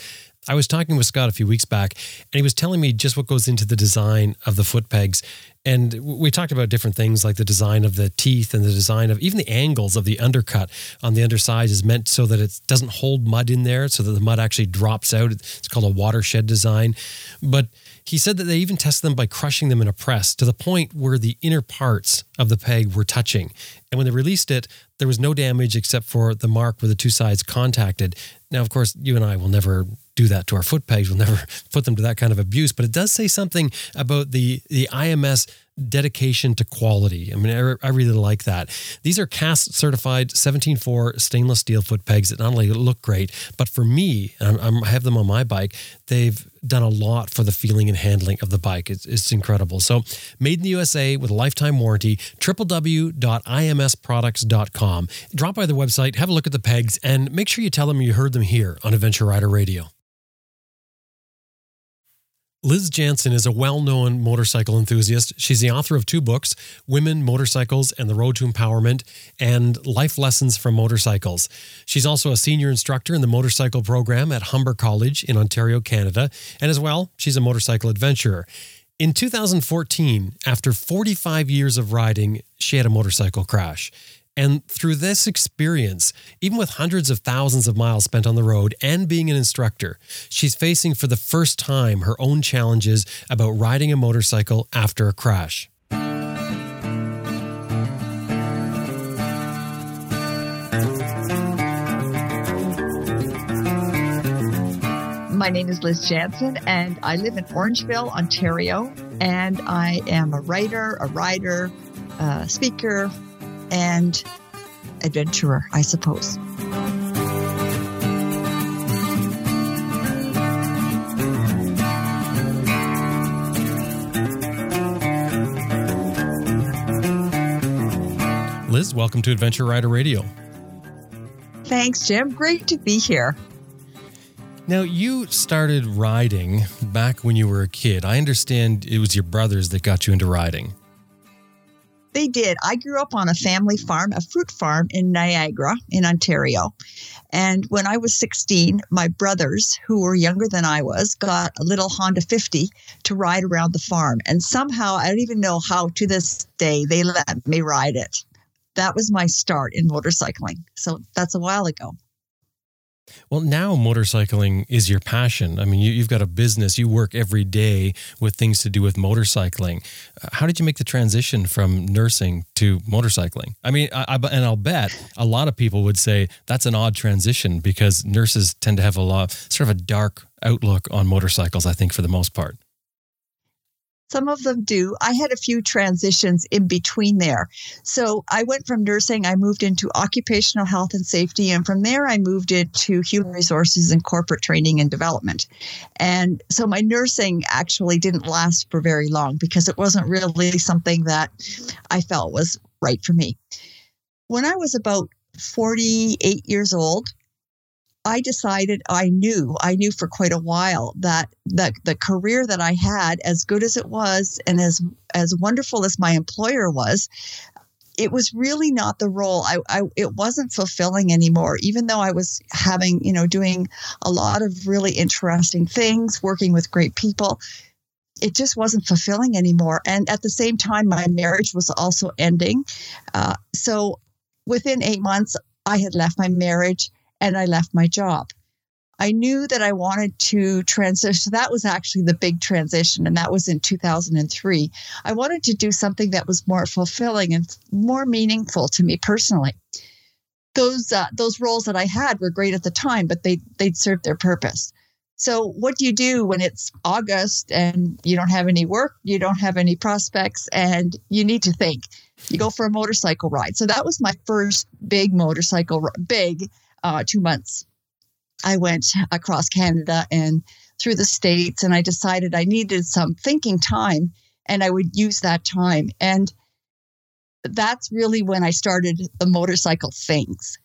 I was talking with Scott a few weeks back, and he was telling me just what goes into the design of the foot pegs. And we talked about different things like the design of the teeth and the design of even the angles of the undercut on the underside is meant so that it doesn't hold mud in there, so that the mud actually drops out. It's called a watershed design. But he said that they even tested them by crushing them in a press to the point where the inner parts of the peg were touching. And when they released it, there was no damage except for the mark where the two sides contacted. Now, of course, you and I will never do that to our foot pegs. We'll never put them to that kind of abuse. But it does say something about the the IMS dedication to quality. I mean, I, I really like that. These are cast certified 17.4 stainless steel foot pegs that not only look great, but for me, I'm, I'm, i have them on my bike, they've done a lot for the feeling and handling of the bike. It's, it's incredible. So, made in the USA with a lifetime warranty, www.imsproducts.com. Drop by the website, have a look at the pegs, and make sure you tell them you heard them here on Adventure Rider Radio. Liz Jansen is a well known motorcycle enthusiast. She's the author of two books Women, Motorcycles, and the Road to Empowerment, and Life Lessons from Motorcycles. She's also a senior instructor in the motorcycle program at Humber College in Ontario, Canada. And as well, she's a motorcycle adventurer. In 2014, after 45 years of riding, she had a motorcycle crash. And through this experience, even with hundreds of thousands of miles spent on the road and being an instructor, she's facing for the first time her own challenges about riding a motorcycle after a crash. My name is Liz Jansen, and I live in Orangeville, Ontario. And I am a writer, a rider, a speaker, and adventurer, I suppose. Liz, welcome to Adventure Rider Radio. Thanks, Jim. Great to be here. Now, you started riding back when you were a kid. I understand it was your brothers that got you into riding. They did. I grew up on a family farm, a fruit farm in Niagara, in Ontario. And when I was 16, my brothers, who were younger than I was, got a little Honda 50 to ride around the farm. And somehow, I don't even know how to this day, they let me ride it. That was my start in motorcycling. So that's a while ago. Well, now motorcycling is your passion. I mean, you, have got a business, you work every day with things to do with motorcycling. Uh, how did you make the transition from nursing to motorcycling? I mean, I, I, and I'll bet a lot of people would say that's an odd transition because nurses tend to have a lot, sort of a dark outlook on motorcycles, I think, for the most part. Some of them do. I had a few transitions in between there. So I went from nursing, I moved into occupational health and safety. And from there, I moved into human resources and corporate training and development. And so my nursing actually didn't last for very long because it wasn't really something that I felt was right for me. When I was about 48 years old, I decided I knew, I knew for quite a while that the, the career that I had, as good as it was and as, as wonderful as my employer was, it was really not the role. I, I it wasn't fulfilling anymore, even though I was having, you know, doing a lot of really interesting things, working with great people. it just wasn't fulfilling anymore. And at the same time, my marriage was also ending. Uh, so within eight months, I had left my marriage and I left my job. I knew that I wanted to transition. So that was actually the big transition, and that was in 2003. I wanted to do something that was more fulfilling and more meaningful to me personally. Those uh, those roles that I had were great at the time, but they they'd served their purpose. So, what do you do when it's August and you don't have any work, you don't have any prospects, and you need to think? You go for a motorcycle ride. So, that was my first big motorcycle, big uh, two months. I went across Canada and through the States, and I decided I needed some thinking time and I would use that time. And that's really when I started the motorcycle things.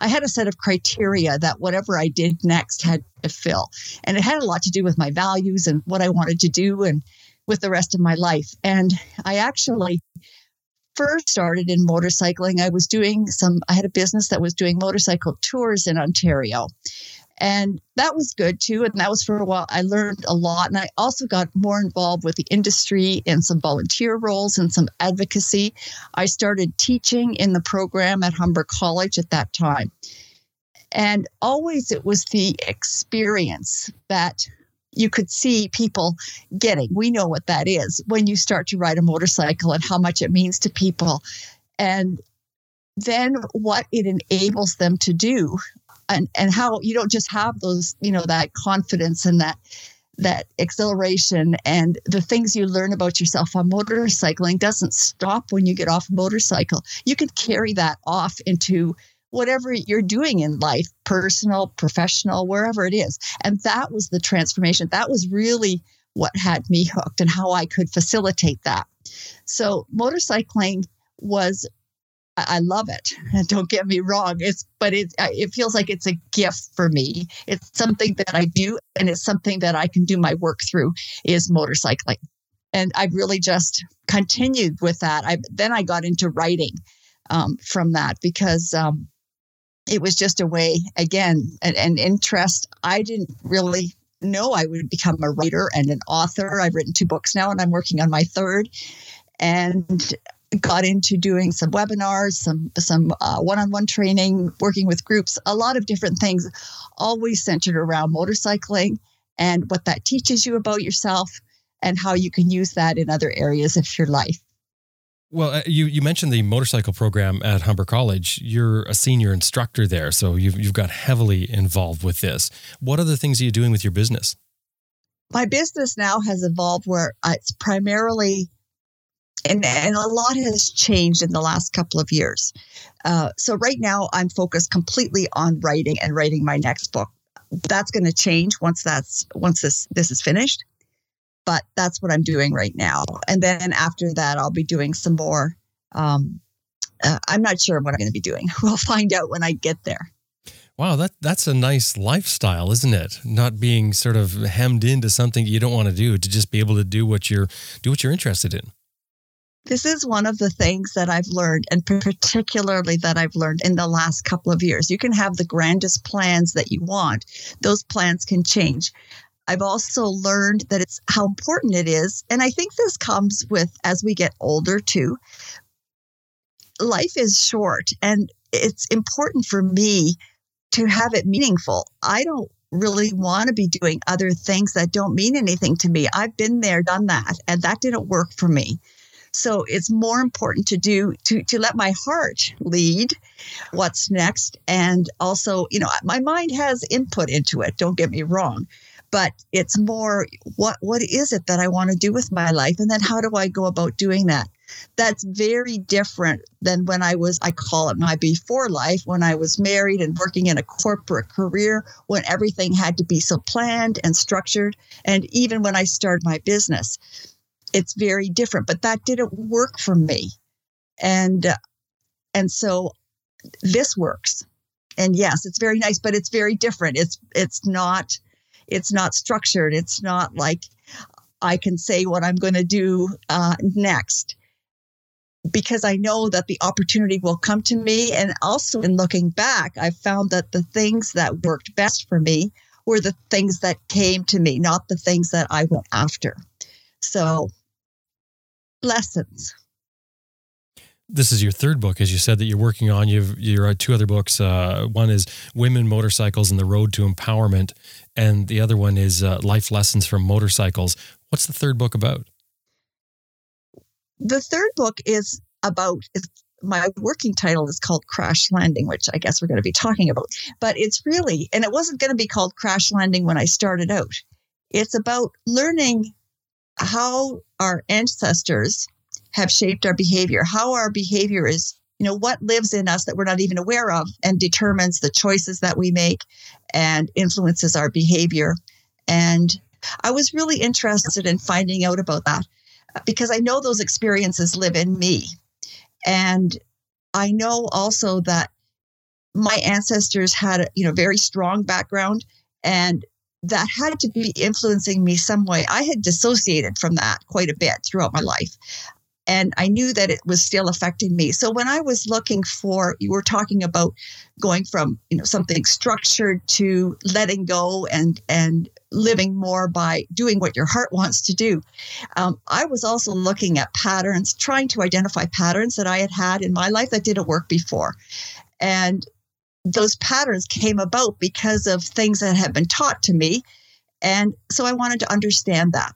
I had a set of criteria that whatever I did next had to fill. And it had a lot to do with my values and what I wanted to do and with the rest of my life. And I actually first started in motorcycling, I was doing some, I had a business that was doing motorcycle tours in Ontario. And that was good too. And that was for a while. I learned a lot. And I also got more involved with the industry in some volunteer roles and some advocacy. I started teaching in the program at Humber College at that time. And always it was the experience that you could see people getting. We know what that is when you start to ride a motorcycle and how much it means to people. And then what it enables them to do and and how you don't just have those you know that confidence and that that exhilaration and the things you learn about yourself on motorcycling doesn't stop when you get off a motorcycle you can carry that off into whatever you're doing in life personal professional wherever it is and that was the transformation that was really what had me hooked and how i could facilitate that so motorcycling was I love it. Don't get me wrong. It's but it it feels like it's a gift for me. It's something that I do, and it's something that I can do my work through is motorcycling. And I've really just continued with that. I then I got into writing um, from that because um, it was just a way again an, an interest. I didn't really know I would become a writer and an author. I've written two books now, and I'm working on my third. And got into doing some webinars, some some uh, one-on-one training, working with groups, a lot of different things, always centered around motorcycling and what that teaches you about yourself and how you can use that in other areas of your life. Well, uh, you you mentioned the motorcycle program at Humber College. You're a senior instructor there, so you've you've got heavily involved with this. What other things are you doing with your business? My business now has evolved where it's primarily and, and a lot has changed in the last couple of years. Uh, so right now, I'm focused completely on writing and writing my next book. That's going to change once that's once this this is finished. But that's what I'm doing right now. And then after that, I'll be doing some more. Um, uh, I'm not sure what I'm going to be doing. We'll find out when I get there. Wow, that that's a nice lifestyle, isn't it? Not being sort of hemmed into something you don't want to do, to just be able to do what you're do what you're interested in. This is one of the things that I've learned, and particularly that I've learned in the last couple of years. You can have the grandest plans that you want, those plans can change. I've also learned that it's how important it is. And I think this comes with as we get older too. Life is short, and it's important for me to have it meaningful. I don't really want to be doing other things that don't mean anything to me. I've been there, done that, and that didn't work for me. So it's more important to do to to let my heart lead what's next and also, you know, my mind has input into it, don't get me wrong, but it's more what what is it that I want to do with my life? And then how do I go about doing that? That's very different than when I was I call it my before life when I was married and working in a corporate career when everything had to be so planned and structured and even when I started my business it's very different but that didn't work for me. And uh, and so this works. And yes it's very nice but it's very different. It's it's not it's not structured. It's not like i can say what i'm going to do uh, next. Because i know that the opportunity will come to me and also in looking back i found that the things that worked best for me were the things that came to me not the things that i went after. So, lessons. This is your third book, as you said that you're working on. You've you wrote two other books. Uh, one is Women, Motorcycles, and the Road to Empowerment, and the other one is uh, Life Lessons from Motorcycles. What's the third book about? The third book is about my working title is called Crash Landing, which I guess we're going to be talking about. But it's really, and it wasn't going to be called Crash Landing when I started out. It's about learning how our ancestors have shaped our behavior, how our behavior is, you know, what lives in us that we're not even aware of and determines the choices that we make and influences our behavior. And I was really interested in finding out about that uh, because I know those experiences live in me. And I know also that my ancestors had a you know very strong background and that had to be influencing me some way. I had dissociated from that quite a bit throughout my life. And I knew that it was still affecting me. So when I was looking for, you were talking about going from, you know, something structured to letting go and and living more by doing what your heart wants to do. Um, I was also looking at patterns, trying to identify patterns that I had had in my life that didn't work before. And those patterns came about because of things that had been taught to me. And so I wanted to understand that.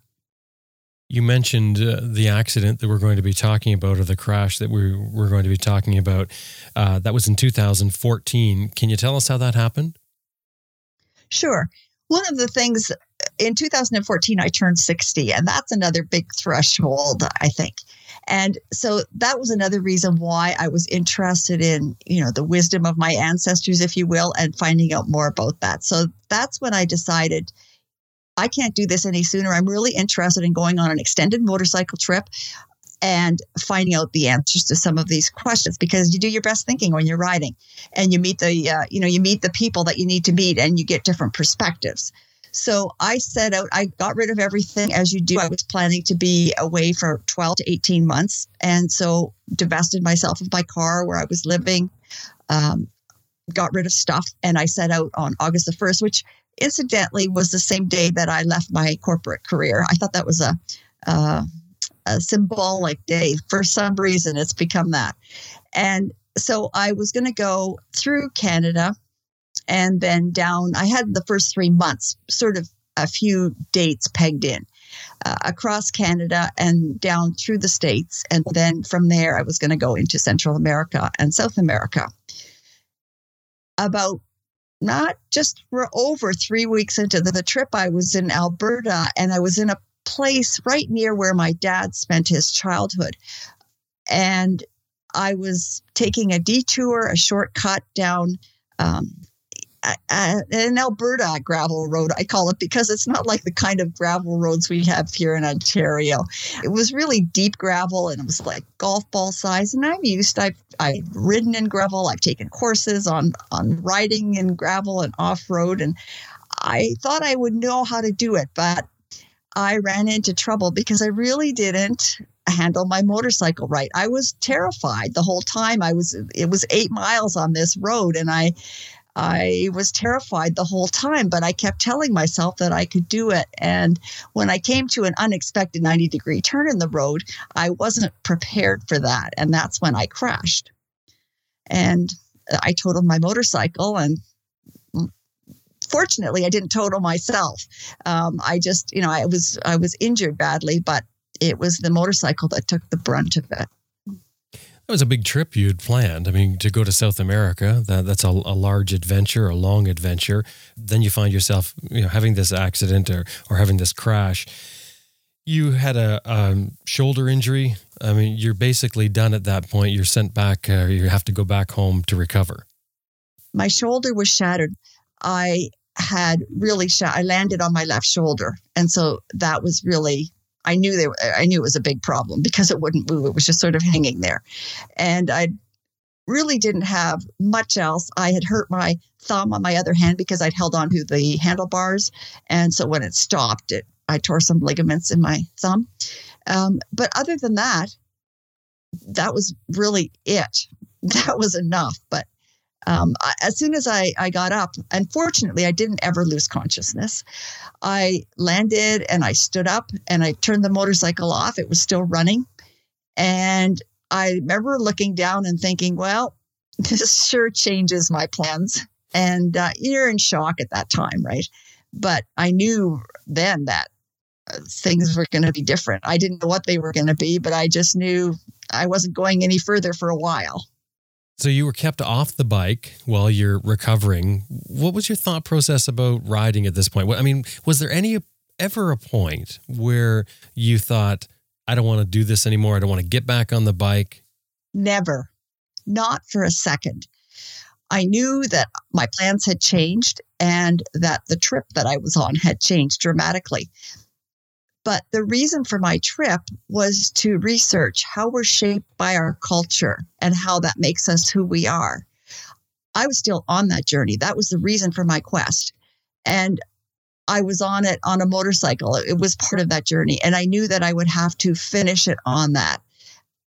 You mentioned uh, the accident that we're going to be talking about, or the crash that we we're going to be talking about. Uh, that was in 2014. Can you tell us how that happened? Sure. One of the things in 2014, I turned 60, and that's another big threshold, I think. And so that was another reason why I was interested in, you know, the wisdom of my ancestors, if you will, and finding out more about that. So that's when I decided I can't do this any sooner. I'm really interested in going on an extended motorcycle trip and finding out the answers to some of these questions because you do your best thinking when you're riding and you meet the uh, you know you meet the people that you need to meet and you get different perspectives so i set out i got rid of everything as you do i was planning to be away for 12 to 18 months and so divested myself of my car where i was living um, got rid of stuff and i set out on august the 1st which incidentally was the same day that I left my corporate career. I thought that was a, uh, a symbolic day. For some reason, it's become that. And so I was going to go through Canada and then down. I had the first three months, sort of a few dates pegged in. Uh, across Canada and down through the States. And then from there, I was going to go into Central America and South America. About not just for over three weeks into the, the trip, I was in Alberta and I was in a place right near where my dad spent his childhood. And I was taking a detour, a shortcut down um, an Alberta gravel road, I call it, because it's not like the kind of gravel roads we have here in Ontario. It was really deep gravel and it was like golf ball size. And I'm used, I've, I've ridden in gravel, I've taken courses on, on riding in gravel and off road. And I thought I would know how to do it, but I ran into trouble because I really didn't handle my motorcycle right. I was terrified the whole time. I was it was 8 miles on this road and I I was terrified the whole time, but I kept telling myself that I could do it. And when I came to an unexpected 90 degree turn in the road, I wasn't prepared for that. And that's when I crashed. And I totaled my motorcycle and fortunately I didn't total myself. Um, I just, you know, I was I was injured badly, but it was the motorcycle that took the brunt of it. That was a big trip you'd planned. I mean, to go to South America, that, that's a, a large adventure, a long adventure. Then you find yourself, you know, having this accident or, or having this crash. You had a um, shoulder injury. I mean, you're basically done at that point. You're sent back, uh, you have to go back home to recover. My shoulder was shattered. I had really shot, I landed on my left shoulder. And so that was really I knew they were, I knew it was a big problem because it wouldn't move. It was just sort of hanging there. And I really didn't have much else. I had hurt my thumb on my other hand because I'd held on to the handlebars. And so when it stopped, it, I tore some ligaments in my thumb. Um, but other than that, that was really it. That was enough. But Um, I, as soon as I, I got up, unfortunately, I didn't ever lose consciousness. I landed and I stood up and I turned the motorcycle off. It was still running. And I remember looking down and thinking, well, this sure changes my plans. And uh, you're in shock at that time, right? But I knew then that uh, things were going to be different. I didn't know what they were going to be, but I just knew I wasn't going any further for a while. So you were kept off the bike while you're recovering. What was your thought process about riding at this point? I mean, was there any ever a point where you thought, I don't want to do this anymore. I don't want to get back on the bike? Never, not for a second. I knew that my plans had changed and that the trip that I was on had changed dramatically. But the reason for my trip was to research how we're shaped by our culture and how that makes us who we are. I was still on that journey. That was the reason for my quest. And I was on it on a motorcycle. It was part of that journey. And I knew that I would have to finish it on that.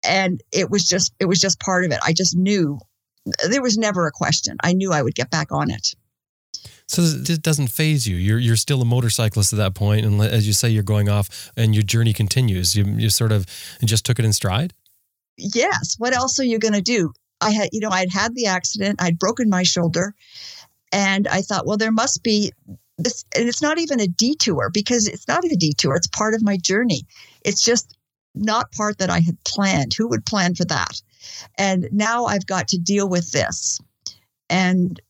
And it was just, it was just part of it. I just knew there was never a question. I knew I would get back on it. So it doesn't faze you. You're you're still a motorcyclist at that point, and as you say, you're going off, and your journey continues. You you sort of just took it in stride. Yes. What else are you going to do? I had, you know, I'd had the accident. I'd broken my shoulder, and I thought, well, there must be this, and it's not even a detour because it's not a detour. It's part of my journey. It's just not part that I had planned. Who would plan for that? And now I've got to deal with this. And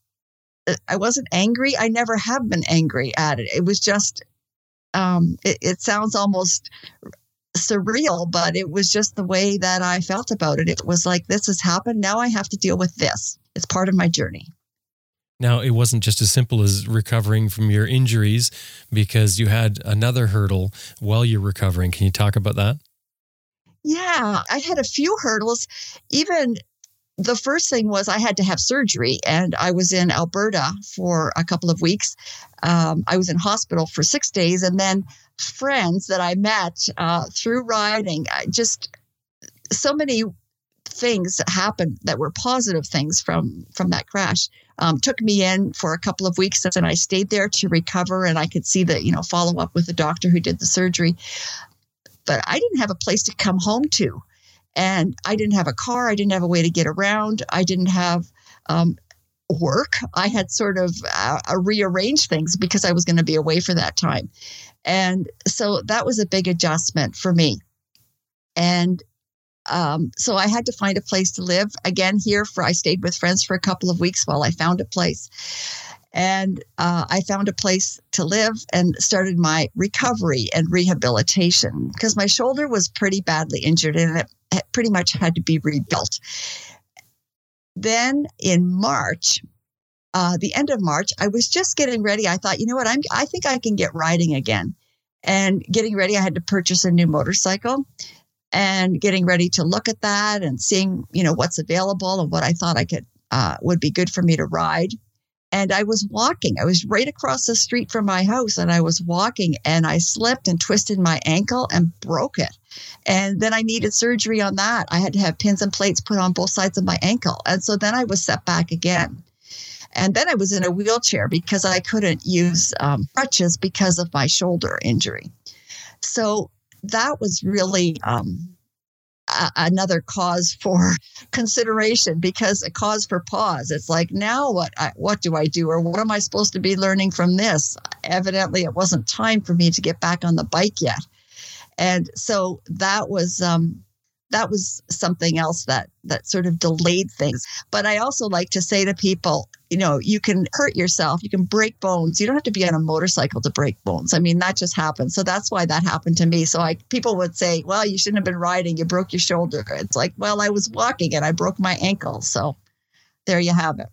I wasn't angry. I never have been angry at it. It was just, um, it, it sounds almost surreal, but it was just the way that I felt about it. It was like, this has happened. Now I have to deal with this. It's part of my journey. Now, it wasn't just as simple as recovering from your injuries because you had another hurdle while you're recovering. Can you talk about that? Yeah, I had a few hurdles. Even the first thing was I had to have surgery, and I was in Alberta for a couple of weeks. Um, I was in hospital for six days, and then friends that I met uh, through riding, just so many things that happened that were positive things from from that crash. Um, took me in for a couple of weeks and i stayed there to recover and i could see the you know follow up with the doctor who did the surgery. But i didn't have a place to come home to and I didn't have a car. I didn't have a way to get around. I didn't have um, work. I had sort of uh, rearranged things because I was going to be away for that time. And so that was a big adjustment for me. And um, so I had to find a place to live again here for I stayed with friends for a couple of weeks while I found a place. And uh, I found a place to live and started my recovery and rehabilitation because my shoulder was pretty badly injured and it pretty much had to be rebuilt. Then in March, uh, the end of March, I was just getting ready. I thought, you know what, I'm I think I can get riding again. And getting ready, I had to purchase a new motorcycle and getting ready to look at that and seeing, you know, what's available and what I thought I could uh, would be good for me to ride. And I was walking. I was right across the street from my house and I was walking and I slipped and twisted my ankle and broke it. And then I needed surgery on that. I had to have pins and plates put on both sides of my ankle. And so then I was set back again. And then I was in a wheelchair because I couldn't use um, crutches because of my shoulder injury. So that was really um, a- another cause for consideration because a cause for pause. It's like now what I, what do I do or what am I supposed to be learning from this? Evidently, it wasn't time for me to get back on the bike yet and so that was um, that was something else that that sort of delayed things. But I also like to say to people, you know, you can hurt yourself, you can break bones. You don't have to be on a motorcycle to break bones. I mean, that just happens. So that's why that happened to me. So I people would say, well, you shouldn't have been riding. You broke your shoulder. It's like, well, I was walking and I broke my ankle. So there you have it.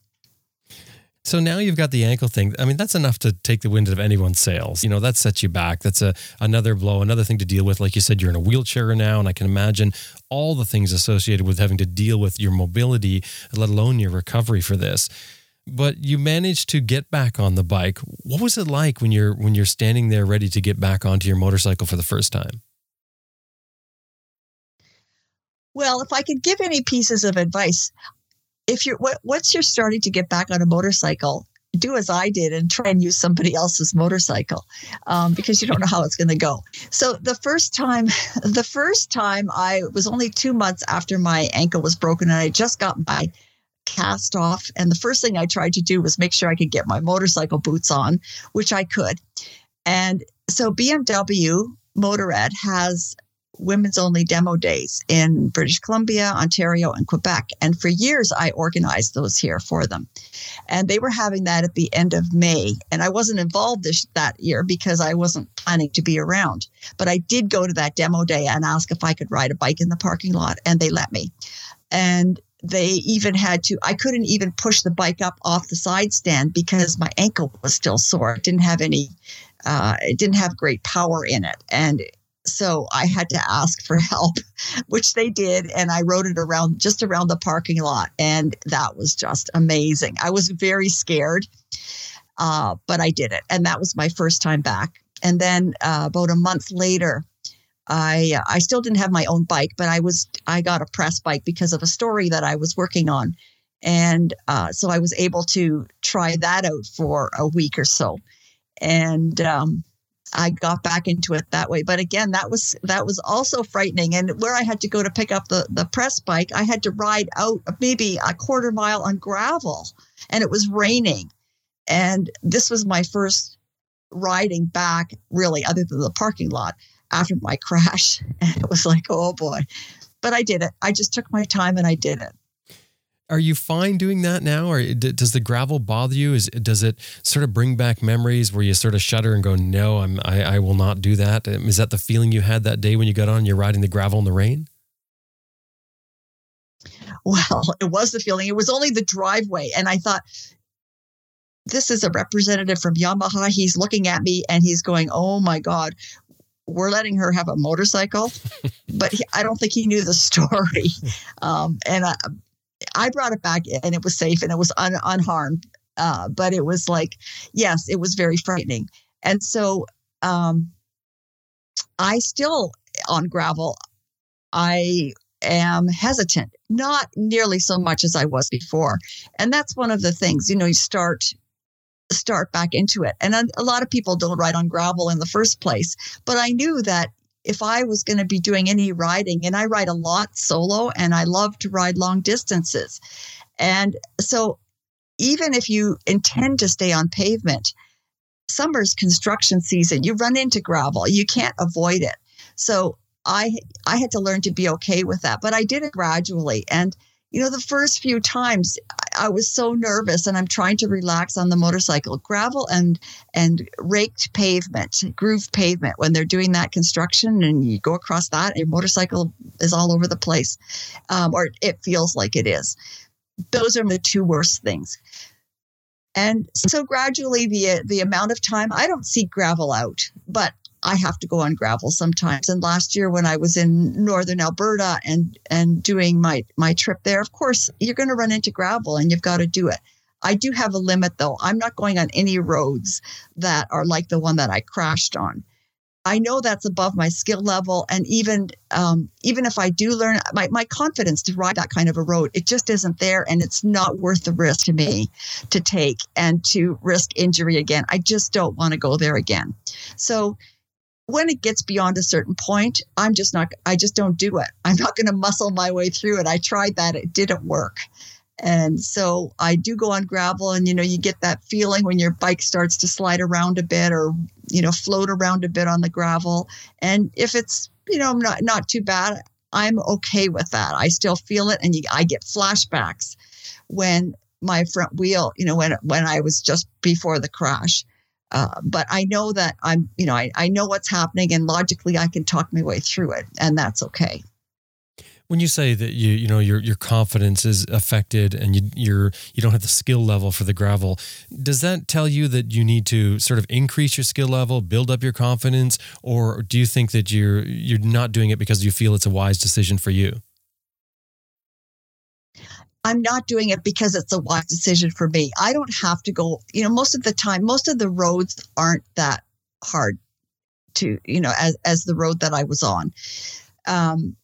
So now you've got the ankle thing. I mean, that's enough to take the wind out of anyone's sails. You know, that sets you back. That's a another blow, another thing to deal with. Like you said, you're in a wheelchair now, and I can imagine all the things associated with having to deal with your mobility, let alone your recovery for this. But you managed to get back on the bike. What was it like when you're when you're standing there ready to get back onto your motorcycle for the first time? Well, if I could give any pieces of advice, if you're what, once you're starting to get back on a motorcycle, do as I did and try and use somebody else's motorcycle um, because you don't know how it's going to go. So the first time, the first time I was only two months after my ankle was broken and I just got my cast off. And the first thing I tried to do was make sure I could get my motorcycle boots on, which I could. And so BMW Motorrad has women's only demo days in British Columbia, Ontario, and Quebec. And for years, I organized those here for them. And they were having that at the end of May. And I wasn't involved this, that year because I wasn't planning to be around. But I did go to that demo day and ask if I could ride a bike in the parking lot, and they let me. And they even had to i couldn't even push the bike up off the side stand because my ankle was still sore it didn't have any uh, it didn't have great power in it and so I had to ask for help, which they did. And I rode it around just around the parking lot. And that was just amazing. I was very scared, uh, but I did it. And that was my first time back. And then uh, about a month later, I uh, I still didn't have my own bike, but I was I got a press bike because of a story that I was working on, and uh, so I was able to try that out for a week or so, and um, I got back into it that way. But again, that was that was also frightening. And where I had to go to pick up the the press bike, I had to ride out maybe a quarter mile on gravel, and it was raining. And this was my first riding back, really, other than the parking lot after my crash. And it was like, oh boy. But I did it. I just took my time and I did it. Are you fine doing that now, or does the gravel bother you? Is does it sort of bring back memories where you sort of shudder and go, "No, I'm I, I will not do that"? Um, is that the feeling you had that day when you got on? You're riding the gravel in the rain. Well, it was the feeling. It was only the driveway, and I thought, this is a representative from Yamaha. He's looking at me and he's going, "Oh my God, we're letting her have a motorcycle." but he, I don't think he knew the story. Um, and I, I brought it back and it was safe and it was un, unharmed. Uh, but it was like, yes, it was very frightening. And so um, I still on gravel, I am hesitant, not nearly so much as I was before. And that's one of the things, you know, you start start back into it. And a lot of people don't ride on gravel in the first place, but I knew that if I was going to be doing any riding, and I ride a lot solo and I love to ride long distances. And so even if you intend to stay on pavement, summer's construction season, you run into gravel. You can't avoid it. So I I had to learn to be okay with that, but I did it gradually. And you know, the first few times I was so nervous and I'm trying to relax on the motorcycle. Gravel and and raked pavement, groove pavement, when they're doing that construction and you go across that, your motorcycle is all over the place. Um, or it feels like it is. Those are the two worst things. And so gradually the the amount of time I don't see gravel out, but I have to go on gravel sometimes. And last year when I was in northern Alberta and and doing my my trip there, of course, you're going to run into gravel and you've got to do it. I do have a limit though. I'm not going on any roads that are like the one that I crashed on. I know that's above my skill level, and even um, even if I do learn, my my confidence to ride that kind of a road, it just isn't there, and it's not worth the risk to me to take and to risk injury again. I just don't want to go there again. So when it gets beyond a certain point, I'm just not, I just don't do it. I'm not going to muscle my way through it. I tried that, it didn't work. And so I do go on gravel, and you know, you get that feeling when your bike starts to slide around a bit or, you know, float around a bit on the gravel. And if it's, you know, not, not too bad, I'm okay with that. I still feel it, and you, I get flashbacks when my front wheel, you know, when when I was just before the crash uh, but I know that I'm, you know, I, I know what's happening and logically I can talk my way through it and that's okay. When you say that you, you know, your, your confidence is affected and you, you're, you don't have the skill level for the gravel, does that tell you that you need to sort of increase your skill level, build up your confidence, or do you think that you're, you're not doing it because you feel it's a wise decision for you? I'm not doing it because it's a wise decision for me. I don't have to go, you know, most of the time, most of the roads aren't that hard to, you know, as, as the road that I was on. Um,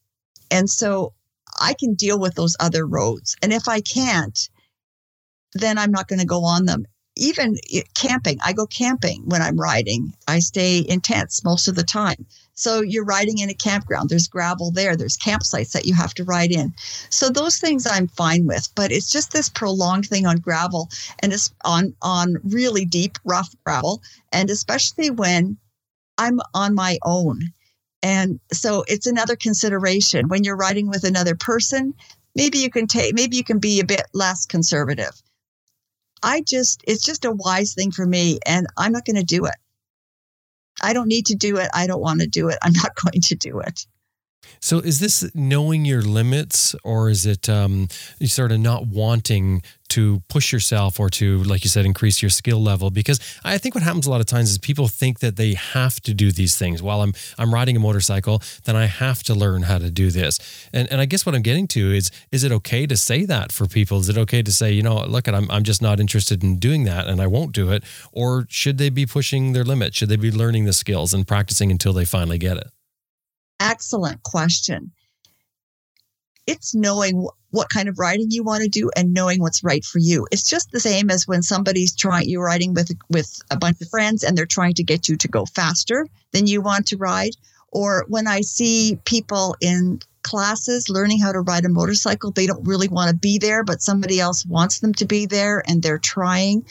and so I can deal with those other roads. And if I can't, then I'm not going to go on them. Even camping, I go camping when I'm riding. I stay in tents most of the time. So you're riding in a campground. There's gravel there. There's campsites that you have to ride in. So those things I'm fine with, but it's just this prolonged thing on gravel and it's on on really deep, rough gravel, and especially when I'm on my own. And so it's another consideration when you're riding with another person. Maybe you can take, maybe you can be a bit less conservative. I just, it's just a wise thing for me, and I'm not going to do it. I don't need to do it. I don't want to do it. I'm not going to do it. So, is this knowing your limits, or is it um, sort of not wanting to push yourself or to, like you said, increase your skill level? Because I think what happens a lot of times is people think that they have to do these things. While I'm I'm riding a motorcycle, then I have to learn how to do this. And and I guess what I'm getting to is, is it okay to say that for people? Is it okay to say, you know, look, I'm I'm just not interested in doing that, and I won't do it? Or should they be pushing their limit? Should they be learning the skills and practicing until they finally get it? Excellent question. It's knowing what kind of riding you want to do and knowing what's right for you. It's just the same as when somebody's trying you're riding with with a bunch of friends and they're trying to get you to go faster than you want to ride or when I see people in classes learning how to ride a motorcycle. They don't really want to be there, but somebody else wants them to be there and they're trying.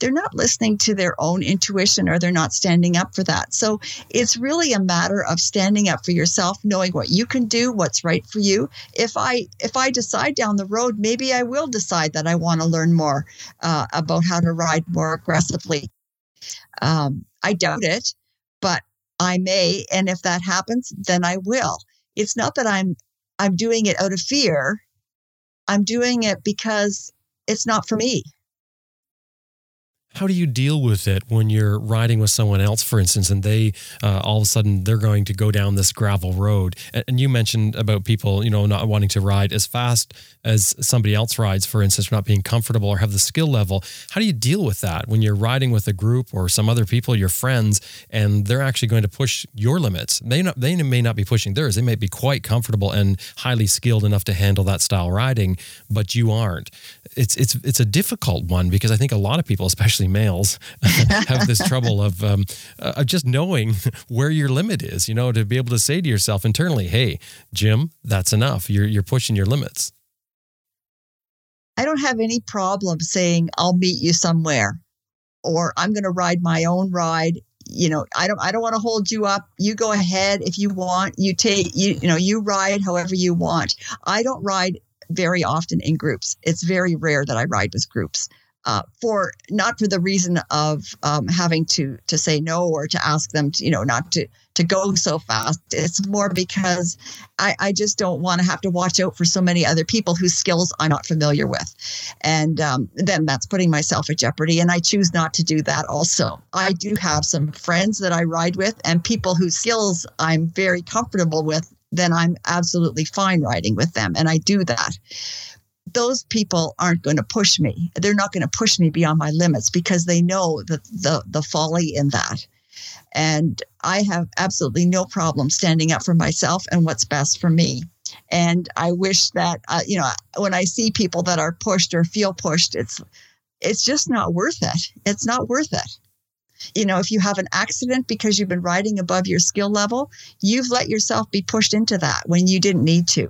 They're not listening to their own intuition or they're not standing up for that. So it's really a matter of standing up for yourself, knowing what you can do, what's right for you. If I if I decide down the road, maybe I will decide that I want to learn more uh, about how to ride more aggressively. Um, I doubt it, but I may, and if that happens, then I will it's not that I'm I'm doing it out of fear. I'm doing it because it's not for me how do you deal with it when you're riding with someone else, for instance, and they uh, all of a sudden they're going to go down this gravel road? And you mentioned about people, you know, not wanting to ride as fast as somebody else rides, for instance, not being comfortable or have the skill level. How do you deal with that when you're riding with a group or some other people, your friends, and they're actually going to push your limits? They not, they may not be pushing theirs. They may be quite comfortable and highly skilled enough to handle that style riding, but you aren't. It's it's it's a difficult one because I think a lot of people, especially males, have this trouble of um, uh, just knowing where your limit is. You know, to be able to say to yourself internally, "Hey, Jim, that's enough. You're you're pushing your limits." I don't have any problem saying I'll meet you somewhere, or I'm going to ride my own ride. You know, I don't I don't want to hold you up. You go ahead if you want. You take you you know you ride however you want. I don't ride very often in groups. It's very rare that I ride with groups uh, for not for the reason of um, having to to say no or to ask them to you know not to to go so fast. It's more because I, I just don't want to have to watch out for so many other people whose skills I'm not familiar with, and um, then that's putting myself at jeopardy. And I choose not to do that. Also, I do have some friends that I ride with and people whose skills I'm very comfortable with. Then I'm absolutely fine riding with them, and I do that those people aren't going to push me. They're not going to push me beyond my limits because they know the, the, the folly in that. And I have absolutely no problem standing up for myself and what's best for me. And I wish that, uh, you know, when I see people that are pushed or feel pushed, it's, it's just not worth it. It's not worth it. You know, if you have an accident because you've been riding above your skill level, you've let yourself be pushed into that when you didn't need to.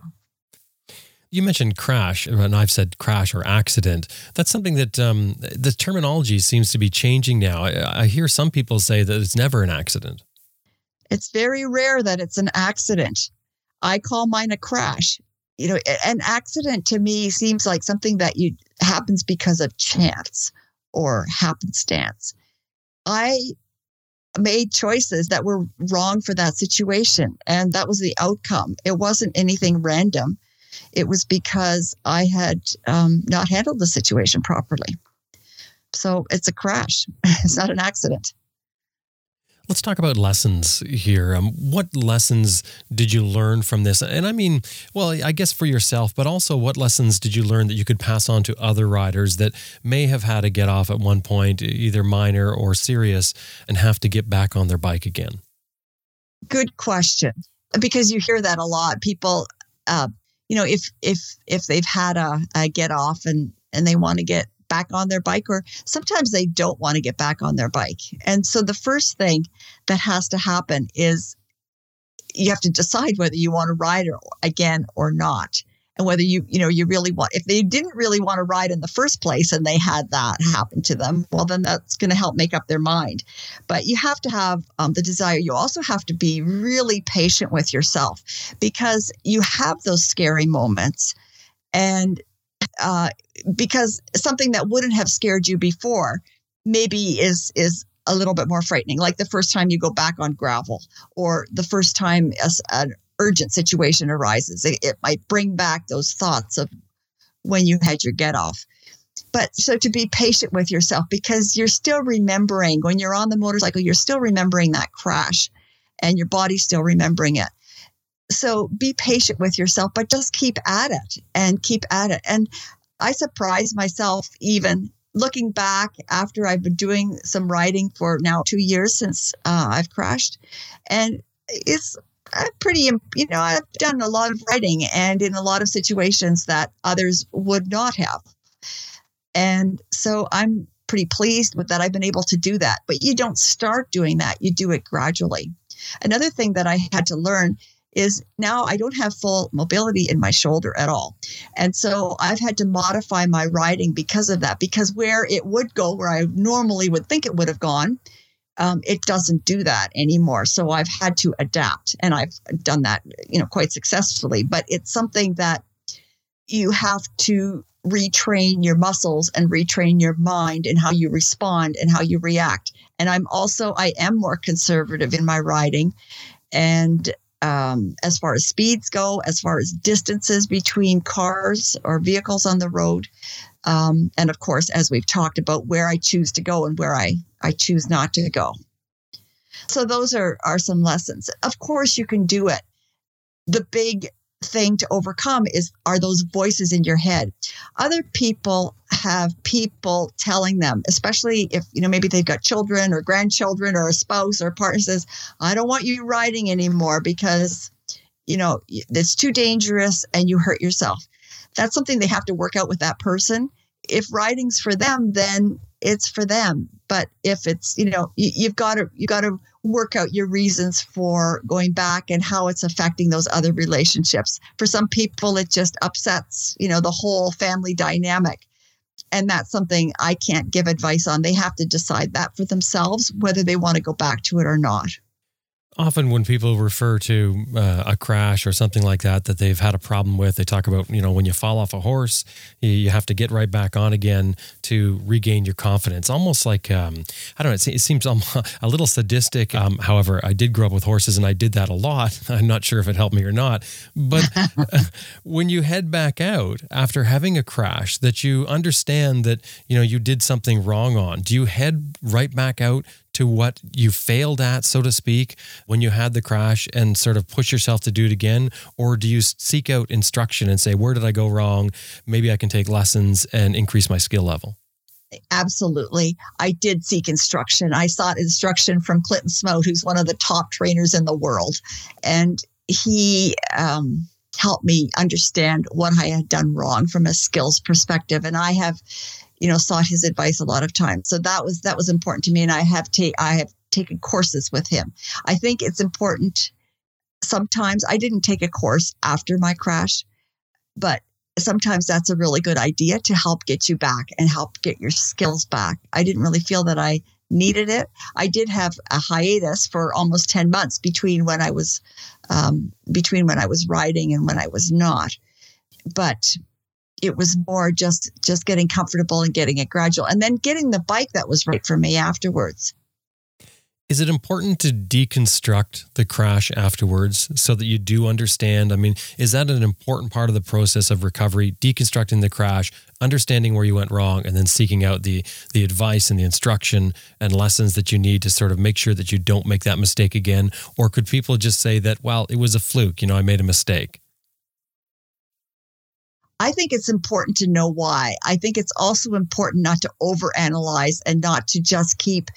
You mentioned crash, and I've said crash or accident. That's something that um, the terminology seems to be changing now. I, I hear some people say that it's never an accident. It's very rare that it's an accident. I call mine a crash. You know, an accident to me seems like something that you happens because of chance or happenstance. I made choices that were wrong for that situation, and that was the outcome. It wasn't anything random it was because I had um, not handled the situation properly. So it's a crash, it's not an accident. Let's talk about lessons here. Um, what lessons did you learn from this? And I mean, well, I guess for yourself, but also what lessons did you learn that you could pass on to other riders that may have had a get off at one point, either minor or serious, and have to get back on their bike again? Good question. Because you hear that a lot. People, uh, you know, if if if they've had a, a get off and and they want to get back on their bike, or sometimes they don't want to get back on their bike. And so the first thing that has to happen is you have to decide whether you want to ride again or not and whether you you know you really want if they didn't really want to ride in the first place and they had that happen to them well then that's going to help make up their mind. But you have to have um, the desire. You also have to be really patient with yourself because you have those scary moments and uh, because something that wouldn't have scared you before maybe is is a little bit more frightening. Like the first time you go back on gravel or the first time a, urgent situation arises. It, it might bring back those thoughts of when you had your get off. But so to be patient with yourself because you're still remembering when you're on the motorcycle, you're still remembering that crash and your body's still remembering it. So be patient with yourself, but just keep at it and keep at it. And I surprise myself even looking back after I've been doing some riding for now two years since uh, I've crashed. And it's I'm pretty, you know, I've done a lot of writing and in a lot of situations that others would not have. And so I'm pretty pleased with that. I've been able to do that. But you don't start doing that, you do it gradually. Another thing that I had to learn is now I don't have full mobility in my shoulder at all. And so I've had to modify my writing because of that, because where it would go, where I normally would think it would have gone, um, it doesn't do that anymore. So I've had to adapt, and I've done that, you know, quite successfully. But it's something that you have to retrain your muscles and retrain your mind and how you respond and how you react. And I'm also I am more conservative in my riding, and um, as far as speeds go, as far as distances between cars or vehicles on the road, um, and of course, as we've talked about, where I choose to go and where I, I choose not to go. So those are, are some lessons. Of course, you can do it. The big thing to overcome is are those voices in your head. Other people have people telling them, especially if you know maybe they've got children or grandchildren or a spouse or a partner says, "I don't want you riding anymore because you know it's too dangerous and you hurt yourself." That's something they have to work out with that person if writing's for them, then it's for them. But if it's, you know, you, you've got to you got to work out your reasons for going back and how it's affecting those other relationships. For some people, it just upsets, you know, the whole family dynamic. And that's something I can't give advice on. They have to decide that for themselves, whether they want to go back to it or not often when people refer to uh, a crash or something like that that they've had a problem with they talk about you know when you fall off a horse you have to get right back on again to regain your confidence. Almost like um, i don't know it seems a little sadistic. Um, however i did grow up with horses and i did that a lot. I'm not sure if it helped me or not. But when you head back out after having a crash that you understand that you know you did something wrong on do you head right back out to what you failed at, so to speak, when you had the crash and sort of push yourself to do it again? Or do you seek out instruction and say, where did I go wrong? Maybe I can take lessons and increase my skill level? Absolutely. I did seek instruction. I sought instruction from Clinton Smout, who's one of the top trainers in the world. And he, um, helped me understand what I had done wrong from a skills perspective. And I have you know, sought his advice a lot of times. So that was that was important to me, and I have ta- I have taken courses with him. I think it's important. Sometimes I didn't take a course after my crash, but sometimes that's a really good idea to help get you back and help get your skills back. I didn't really feel that I needed it. I did have a hiatus for almost 10 months between when I was um, between when I was riding and when I was not. But it was more just just getting comfortable and getting it gradual and then getting the bike that was right for me afterwards. Is it important to deconstruct the crash afterwards so that you do understand? I mean is that an important part of the process of recovery deconstructing the crash understanding where you went wrong and then seeking out the the advice and the instruction and lessons that you need to sort of make sure that you don't make that mistake again? Or could people just say that well it was a fluke you know i made a mistake I think it's important to know why. I think it's also important not to overanalyze and not to just keep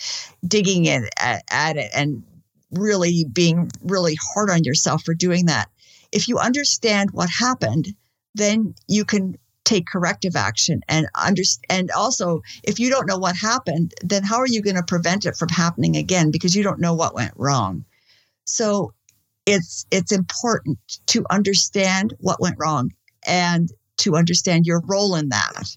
digging in at, at it and really being really hard on yourself for doing that. if you understand what happened, then you can take corrective action and understand. And also, if you don't know what happened, then how are you going to prevent it from happening again because you don't know what went wrong? So it's it's important to understand what went wrong and to understand your role in that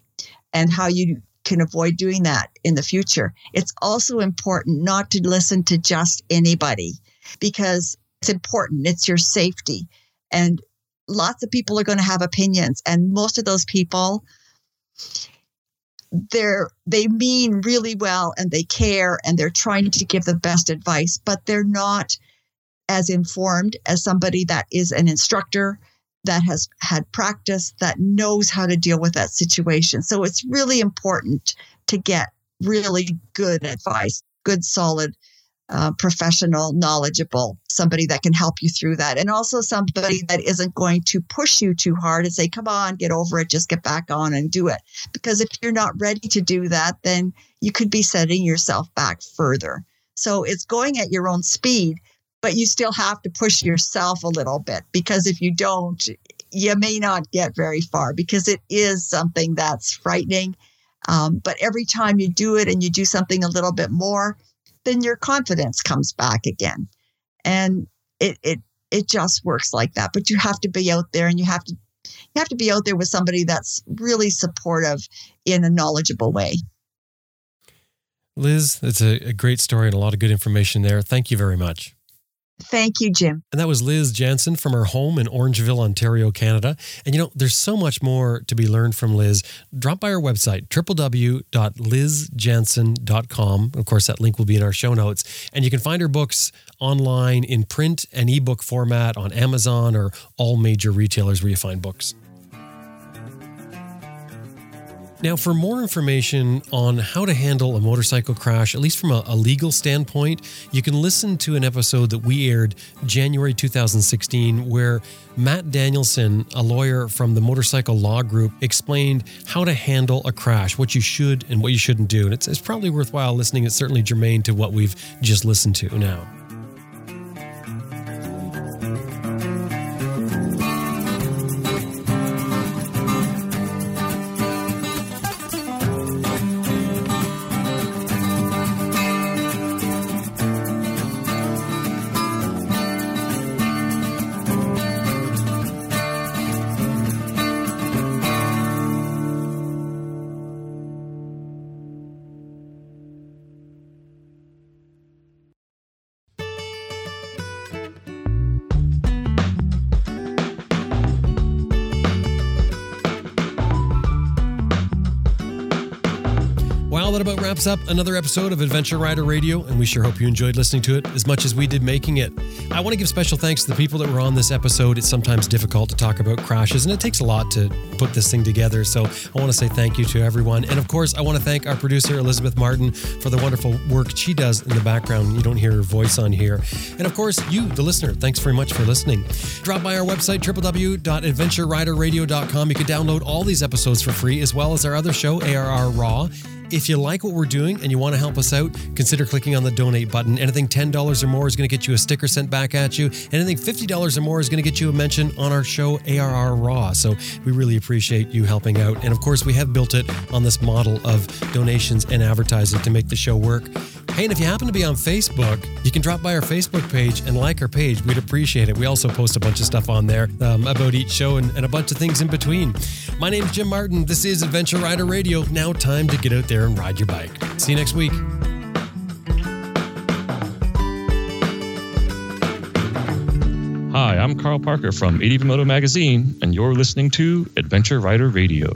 and how you can avoid doing that in the future. It's also important not to listen to just anybody because it's important. It's your safety. And lots of people are going to have opinions and most of those people they're they mean really well and they care and they're trying to give the best advice but they're not as informed as somebody that is an instructor that has had practice that knows how to deal with that situation so it's really important to get really good advice good solid uh, professional, knowledgeable, somebody that can help you through that. And also somebody that isn't going to push you too hard and say, come on, get over it, just get back on and do it. Because if you're not ready to do that, then you could be setting yourself back further. So it's going at your own speed, but you still have to push yourself a little bit because if you don't, you may not get very far because it is something that's frightening. Um, but every time you do it and you do something a little bit more, then your confidence comes back again. And it it it just works like that. But you have to be out there and you have to you have to be out there with somebody that's really supportive in a knowledgeable way. Liz, it's a, a great story and a lot of good information there. Thank you very much. Thank you, Jim. And that was Liz Jansen from her home in Orangeville, Ontario, Canada. And you know, there's so much more to be learned from Liz. Drop by our website, www.lizjansen.com. Of course, that link will be in our show notes. And you can find her books online in print and ebook format on Amazon or all major retailers where you find books. Now, for more information on how to handle a motorcycle crash, at least from a, a, legal standpoint, you can listen to an episode that we aired January 2016 where Matt Danielson, a lawyer from the Motorcycle Law Group, explained how to handle a crash, what you should and what you shouldn't do. And it's, it's probably worthwhile listening. It's certainly germane to what we've just listened to now. Wraps up another episode of Adventure Rider Radio, and we sure hope you enjoyed listening to it as much as we did making it. I want to give special thanks to the people that were on this episode. It's sometimes difficult to talk about crashes, and it takes a lot to put this thing together. So I want to say thank you to everyone. And of course, I want to thank our producer, Elizabeth Martin, for the wonderful work she does in the background. You don't hear her voice on here. And of course, you, the listener, thanks very much for listening. Drop by our website, www.adventureriderradio.com. You can download all these episodes for free, as well as our other show, ARR Raw. If you like what we're doing and you want to help us out, consider clicking on the donate button. Anything $10 or more is going to get you a sticker sent back at you. Anything $50 or more is going to get you a mention on our show, ARR Raw. So we really appreciate you helping out. And of course, we have built it on this model of donations and advertising to make the show work. Hey, and if you happen to be on Facebook, you can drop by our Facebook page and like our page. We'd appreciate it. We also post a bunch of stuff on there um, about each show and, and a bunch of things in between. My name is Jim Martin. This is Adventure Rider Radio. Now, time to get out there and ride your bike. See you next week. Hi, I'm Carl Parker from ADV Moto Magazine, and you're listening to Adventure Rider Radio.